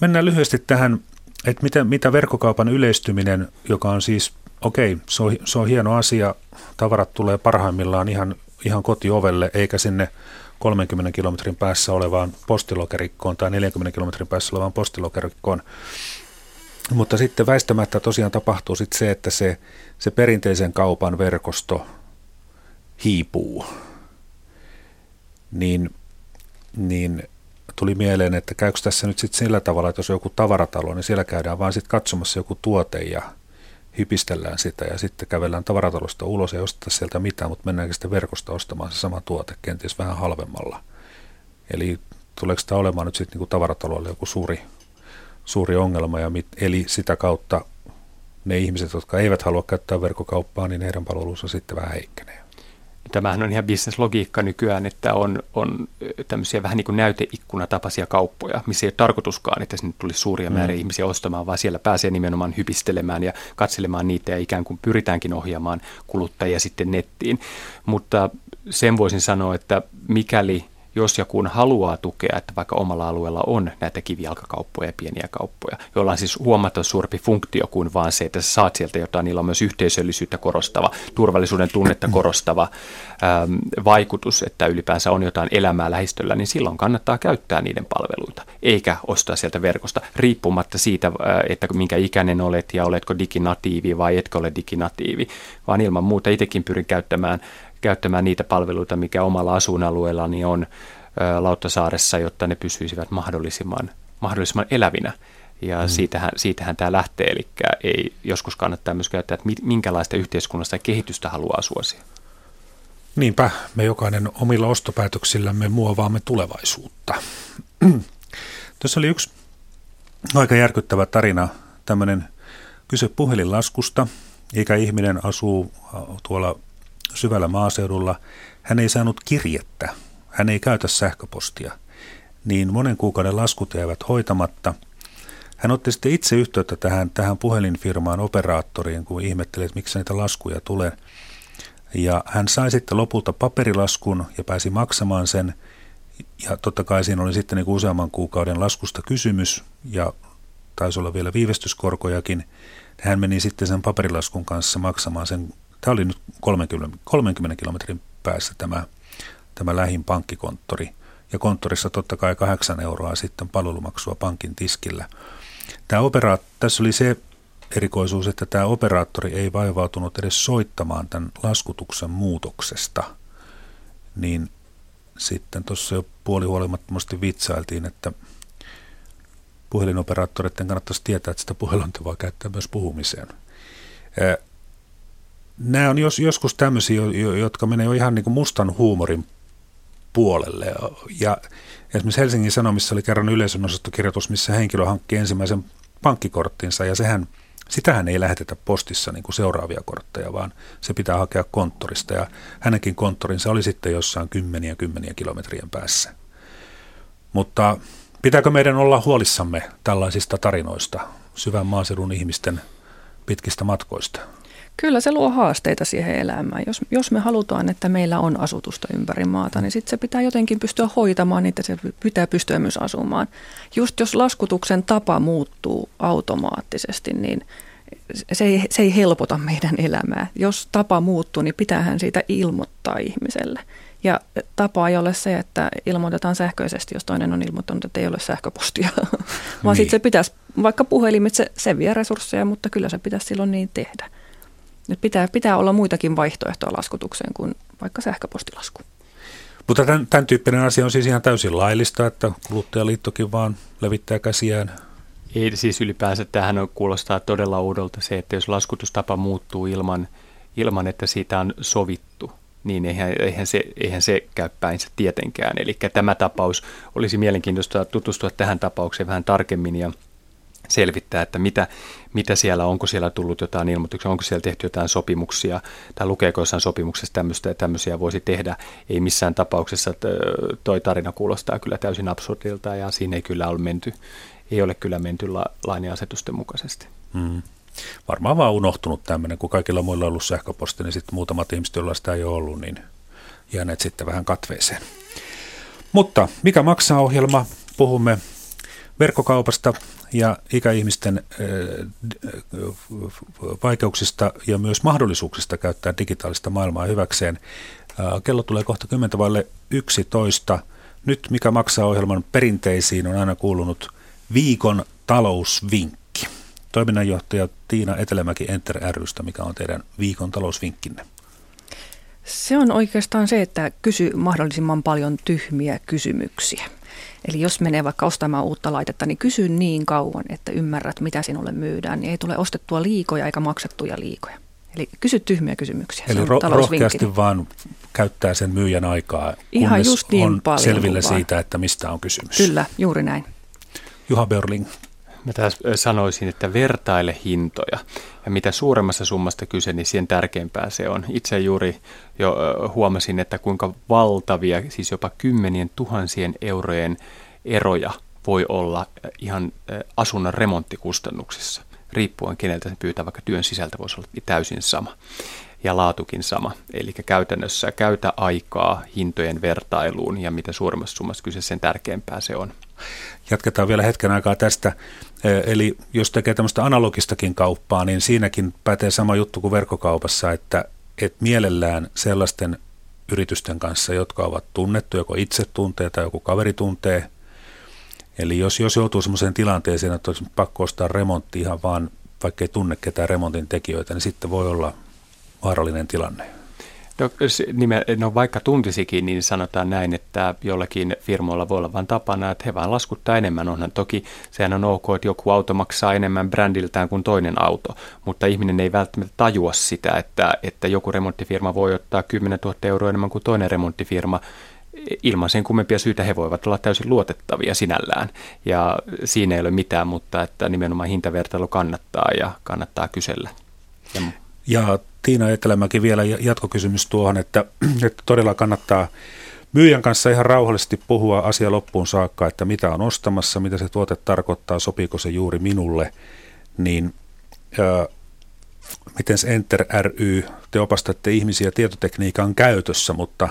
Mennään lyhyesti tähän että mitä, mitä verkkokaupan yleistyminen, joka on siis, okei, se, on, se on hieno asia, tavarat tulee parhaimmillaan ihan, ihan kotiovelle, eikä sinne 30 kilometrin päässä olevaan postilokerikkoon tai 40 kilometrin päässä olevaan postilokerikkoon. Mutta sitten väistämättä tosiaan tapahtuu sitten se, että se, se perinteisen kaupan verkosto hiipuu. Niin, niin tuli mieleen, että käykö tässä nyt sitten sillä tavalla, että jos on joku tavaratalo, niin siellä käydään vaan sitten katsomassa joku tuote ja hypistellään sitä ja sitten kävellään tavaratalosta ulos ja osteta sieltä mitään, mutta mennäänkin sitten verkosta ostamaan se sama tuote kenties vähän halvemmalla. Eli tuleeko tämä olemaan nyt sitten niin tavarataloille joku suuri, suuri ongelma, ja mit, eli sitä kautta ne ihmiset, jotka eivät halua käyttää verkkokauppaa, niin heidän palvelunsa sitten vähän heikkenee. Tämähän on ihan bisneslogiikka nykyään, että on, on tämmöisiä vähän niin kuin näyteikkunatapaisia kauppoja, missä ei ole tarkoituskaan, että sinne tulisi suuria mm. määriä ihmisiä ostamaan, vaan siellä pääsee nimenomaan hypistelemään ja katselemaan niitä ja ikään kuin pyritäänkin ohjaamaan kuluttajia sitten nettiin. Mutta sen voisin sanoa, että mikäli jos ja kun haluaa tukea, että vaikka omalla alueella on näitä kivijalkakauppoja ja pieniä kauppoja, joilla on siis huomattavasti suurempi funktio kuin vaan se, että sä saat sieltä jotain, niillä on myös yhteisöllisyyttä korostava, turvallisuuden tunnetta korostava äm, vaikutus, että ylipäänsä on jotain elämää lähistöllä, niin silloin kannattaa käyttää niiden palveluita, eikä ostaa sieltä verkosta, riippumatta siitä, äh, että minkä ikäinen olet ja oletko diginatiivi vai etkö ole diginatiivi, vaan ilman muuta itsekin pyrin käyttämään käyttämään niitä palveluita, mikä omalla asuinalueellani on Lauttasaaressa, jotta ne pysyisivät mahdollisimman, mahdollisimman elävinä. Ja mm. siitähän, siitähän tämä lähtee, eli ei joskus kannattaa myös käyttää, että minkälaista yhteiskunnasta kehitystä haluaa suosia. Niinpä, me jokainen omilla ostopäätöksillämme muovaamme tulevaisuutta. Tässä oli yksi aika järkyttävä tarina, tämmöinen kyse puhelinlaskusta. Ikä ihminen asuu tuolla syvällä maaseudulla, hän ei saanut kirjettä, hän ei käytä sähköpostia, niin monen kuukauden laskut jäivät hoitamatta. Hän otti sitten itse yhteyttä tähän, tähän puhelinfirmaan operaattoriin, kun ihmetteli, että miksi niitä laskuja tulee. Ja hän sai sitten lopulta paperilaskun ja pääsi maksamaan sen. Ja totta kai siinä oli sitten niin useamman kuukauden laskusta kysymys ja taisi olla vielä viivästyskorkojakin. Hän meni sitten sen paperilaskun kanssa maksamaan sen Tämä oli nyt 30, 30 kilometrin päässä tämä, tämä lähin pankkikonttori. Ja konttorissa totta kai 8 euroa sitten palvelumaksua pankin tiskillä. Tämä operaat, tässä oli se erikoisuus, että tämä operaattori ei vaivautunut edes soittamaan tämän laskutuksen muutoksesta. Niin sitten tuossa jo puolihuolimattomasti vitsailtiin, että puhelinoperaattoreiden kannattaisi tietää, että sitä puhelinta voi käyttää myös puhumiseen nämä on jos, joskus tämmöisiä, jotka menee jo ihan niin kuin mustan huumorin puolelle. Ja esimerkiksi Helsingin Sanomissa oli kerran yleisönosastokirjoitus, missä henkilö hankki ensimmäisen pankkikorttinsa ja sehän, sitähän ei lähetetä postissa niin kuin seuraavia kortteja, vaan se pitää hakea konttorista ja hänenkin konttorinsa oli sitten jossain kymmeniä kymmeniä kilometrien päässä. Mutta pitääkö meidän olla huolissamme tällaisista tarinoista, syvän maaseudun ihmisten pitkistä matkoista? Kyllä se luo haasteita siihen elämään. Jos, jos me halutaan, että meillä on asutusta ympäri maata, niin sitten se pitää jotenkin pystyä hoitamaan, niin että se pitää pystyä myös asumaan. Just jos laskutuksen tapa muuttuu automaattisesti, niin se ei, se ei helpota meidän elämää. Jos tapa muuttuu, niin pitäähän siitä ilmoittaa ihmiselle. Ja tapa ei ole se, että ilmoitetaan sähköisesti, jos toinen on ilmoittanut, että ei ole sähköpostia. Vaan niin. sitten se pitäisi, vaikka puhelimitse, se vie resursseja, mutta kyllä se pitäisi silloin niin tehdä. Nyt pitää, pitää olla muitakin vaihtoehtoja laskutukseen kuin vaikka sähköpostilasku. Mutta tämän, tämän tyyppinen asia on siis ihan täysin laillista, että kuluttajaliittokin vaan levittää käsiään. Ei siis ylipäänsä tähän on, kuulostaa todella uudolta se, että jos laskutustapa muuttuu ilman, ilman että siitä on sovittu, niin eihän, eihän, se, eihän se käy päinsä tietenkään. Eli tämä tapaus olisi mielenkiintoista tutustua tähän tapaukseen vähän tarkemmin ja selvittää, että mitä, mitä siellä, onko siellä tullut jotain ilmoituksia, onko siellä tehty jotain sopimuksia, tai lukeeko jossain sopimuksessa tämmöistä ja tämmöisiä voisi tehdä. Ei missään tapauksessa, että toi tarina kuulostaa kyllä täysin absurdilta, ja siinä ei kyllä ole menty, ei ole kyllä menty la, lain ja asetusten mukaisesti. Mm. Varmaan vaan unohtunut tämmöinen, kun kaikilla muilla on ollut sähköposti, niin sitten muutamat ihmiset, joilla sitä ei ole ollut, niin jääneet sitten vähän katveeseen. Mutta mikä maksaa ohjelma? Puhumme verkkokaupasta ja ikäihmisten vaikeuksista ja myös mahdollisuuksista käyttää digitaalista maailmaa hyväkseen. Kello tulee kohta 10 vaille 11. Nyt mikä maksaa ohjelman perinteisiin on aina kuulunut viikon talousvinkki. Toiminnanjohtaja Tiina Etelämäki Enter rystä, mikä on teidän viikon talousvinkkinne? Se on oikeastaan se, että kysy mahdollisimman paljon tyhmiä kysymyksiä. Eli jos menee vaikka ostamaan uutta laitetta, niin kysy niin kauan, että ymmärrät, mitä sinulle myydään. Niin ei tule ostettua liikoja eikä maksettuja liikoja. Eli kysy tyhmiä kysymyksiä. Eli ro- rohkeasti vaan käyttää sen myyjän aikaa, Ihan just niin on paljon selville siitä, että mistä on kysymys. Kyllä, juuri näin. Juha Börling. Mä taas sanoisin, että vertaile hintoja. Ja mitä suuremmassa summasta kyse, niin siihen tärkeämpää se on. Itse juuri jo huomasin, että kuinka valtavia, siis jopa kymmenien tuhansien eurojen eroja voi olla ihan asunnon remonttikustannuksissa. Riippuen keneltä se pyytää, vaikka työn sisältä voisi olla täysin sama ja laatukin sama. Eli käytännössä käytä aikaa hintojen vertailuun ja mitä suuremmassa summassa kyse, sen tärkeämpää se on. Jatketaan vielä hetken aikaa tästä. Eli jos tekee tämmöistä analogistakin kauppaa, niin siinäkin pätee sama juttu kuin verkkokaupassa, että, että mielellään sellaisten yritysten kanssa, jotka ovat tunnettu, joko itse tuntee tai joku kaveri tuntee. Eli jos, jos joutuu sellaiseen tilanteeseen, että olisi pakko ostaa remontti ihan vaan, vaikka ei tunne ketään remontin tekijöitä, niin sitten voi olla vaarallinen tilanne. No, no vaikka tuntisikin, niin sanotaan näin, että jollakin firmoilla voi olla vain tapana, että he vaan laskuttaa enemmän. Onhan toki sehän on ok, että joku auto maksaa enemmän brändiltään kuin toinen auto, mutta ihminen ei välttämättä tajua sitä, että, että joku remonttifirma voi ottaa 10 000 euroa enemmän kuin toinen remonttifirma. Ilman sen kummempia syitä he voivat olla täysin luotettavia sinällään ja siinä ei ole mitään, mutta että nimenomaan hintavertailu kannattaa ja kannattaa kysellä. Ja, ja Tiina Etelämäki vielä jatkokysymys tuohon, että, että todella kannattaa myyjän kanssa ihan rauhallisesti puhua asia loppuun saakka, että mitä on ostamassa, mitä se tuote tarkoittaa, sopiiko se juuri minulle, niin ää, miten Enter ry, te opastatte ihmisiä tietotekniikan käytössä, mutta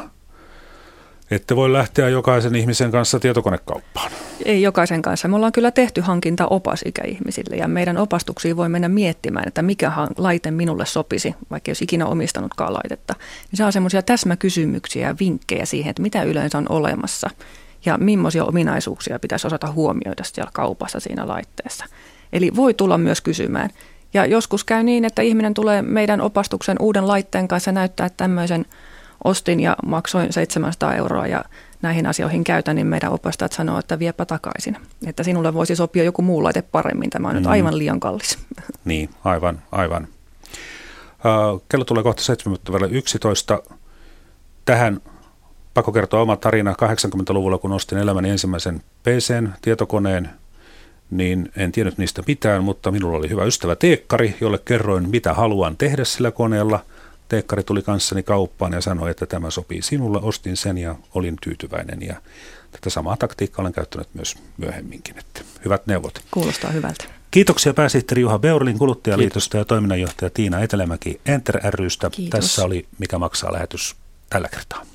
ette voi lähteä jokaisen ihmisen kanssa tietokonekauppaan. Ei jokaisen kanssa. Me ollaan kyllä tehty hankintaopas ikäihmisille ja meidän opastuksiin voi mennä miettimään, että mikä laite minulle sopisi, vaikka jos ikinä omistanutkaan laitetta. Niin saa semmoisia täsmäkysymyksiä ja vinkkejä siihen, että mitä yleensä on olemassa ja millaisia ominaisuuksia pitäisi osata huomioida siellä kaupassa siinä laitteessa. Eli voi tulla myös kysymään. Ja joskus käy niin, että ihminen tulee meidän opastuksen uuden laitteen kanssa näyttää tämmöisen ostin ja maksoin 700 euroa ja näihin asioihin käytän, niin meidän opastajat sanoo, että viepä takaisin. Että sinulle voisi sopia joku muu laite paremmin. Tämä on mm. nyt aivan liian kallis. Niin, aivan, aivan. Kello tulee kohta 7.11. Tähän pakko kertoa oma tarina 80-luvulla, kun ostin elämäni ensimmäisen pc tietokoneen, niin en tiennyt niistä mitään, mutta minulla oli hyvä ystävä Teekkari, jolle kerroin, mitä haluan tehdä sillä koneella – Teekkari tuli kanssani kauppaan ja sanoi, että tämä sopii sinulle. Ostin sen ja olin tyytyväinen ja tätä samaa taktiikkaa olen käyttänyt myös myöhemminkin. Että hyvät neuvot. Kuulostaa hyvältä. Kiitoksia pääsihteeri Juha Beurlin kuluttajaliitosta Kiitos. ja toiminnanjohtaja Tiina Etelämäki Enter rystä. Kiitos. Tässä oli Mikä maksaa lähetys tällä kertaa.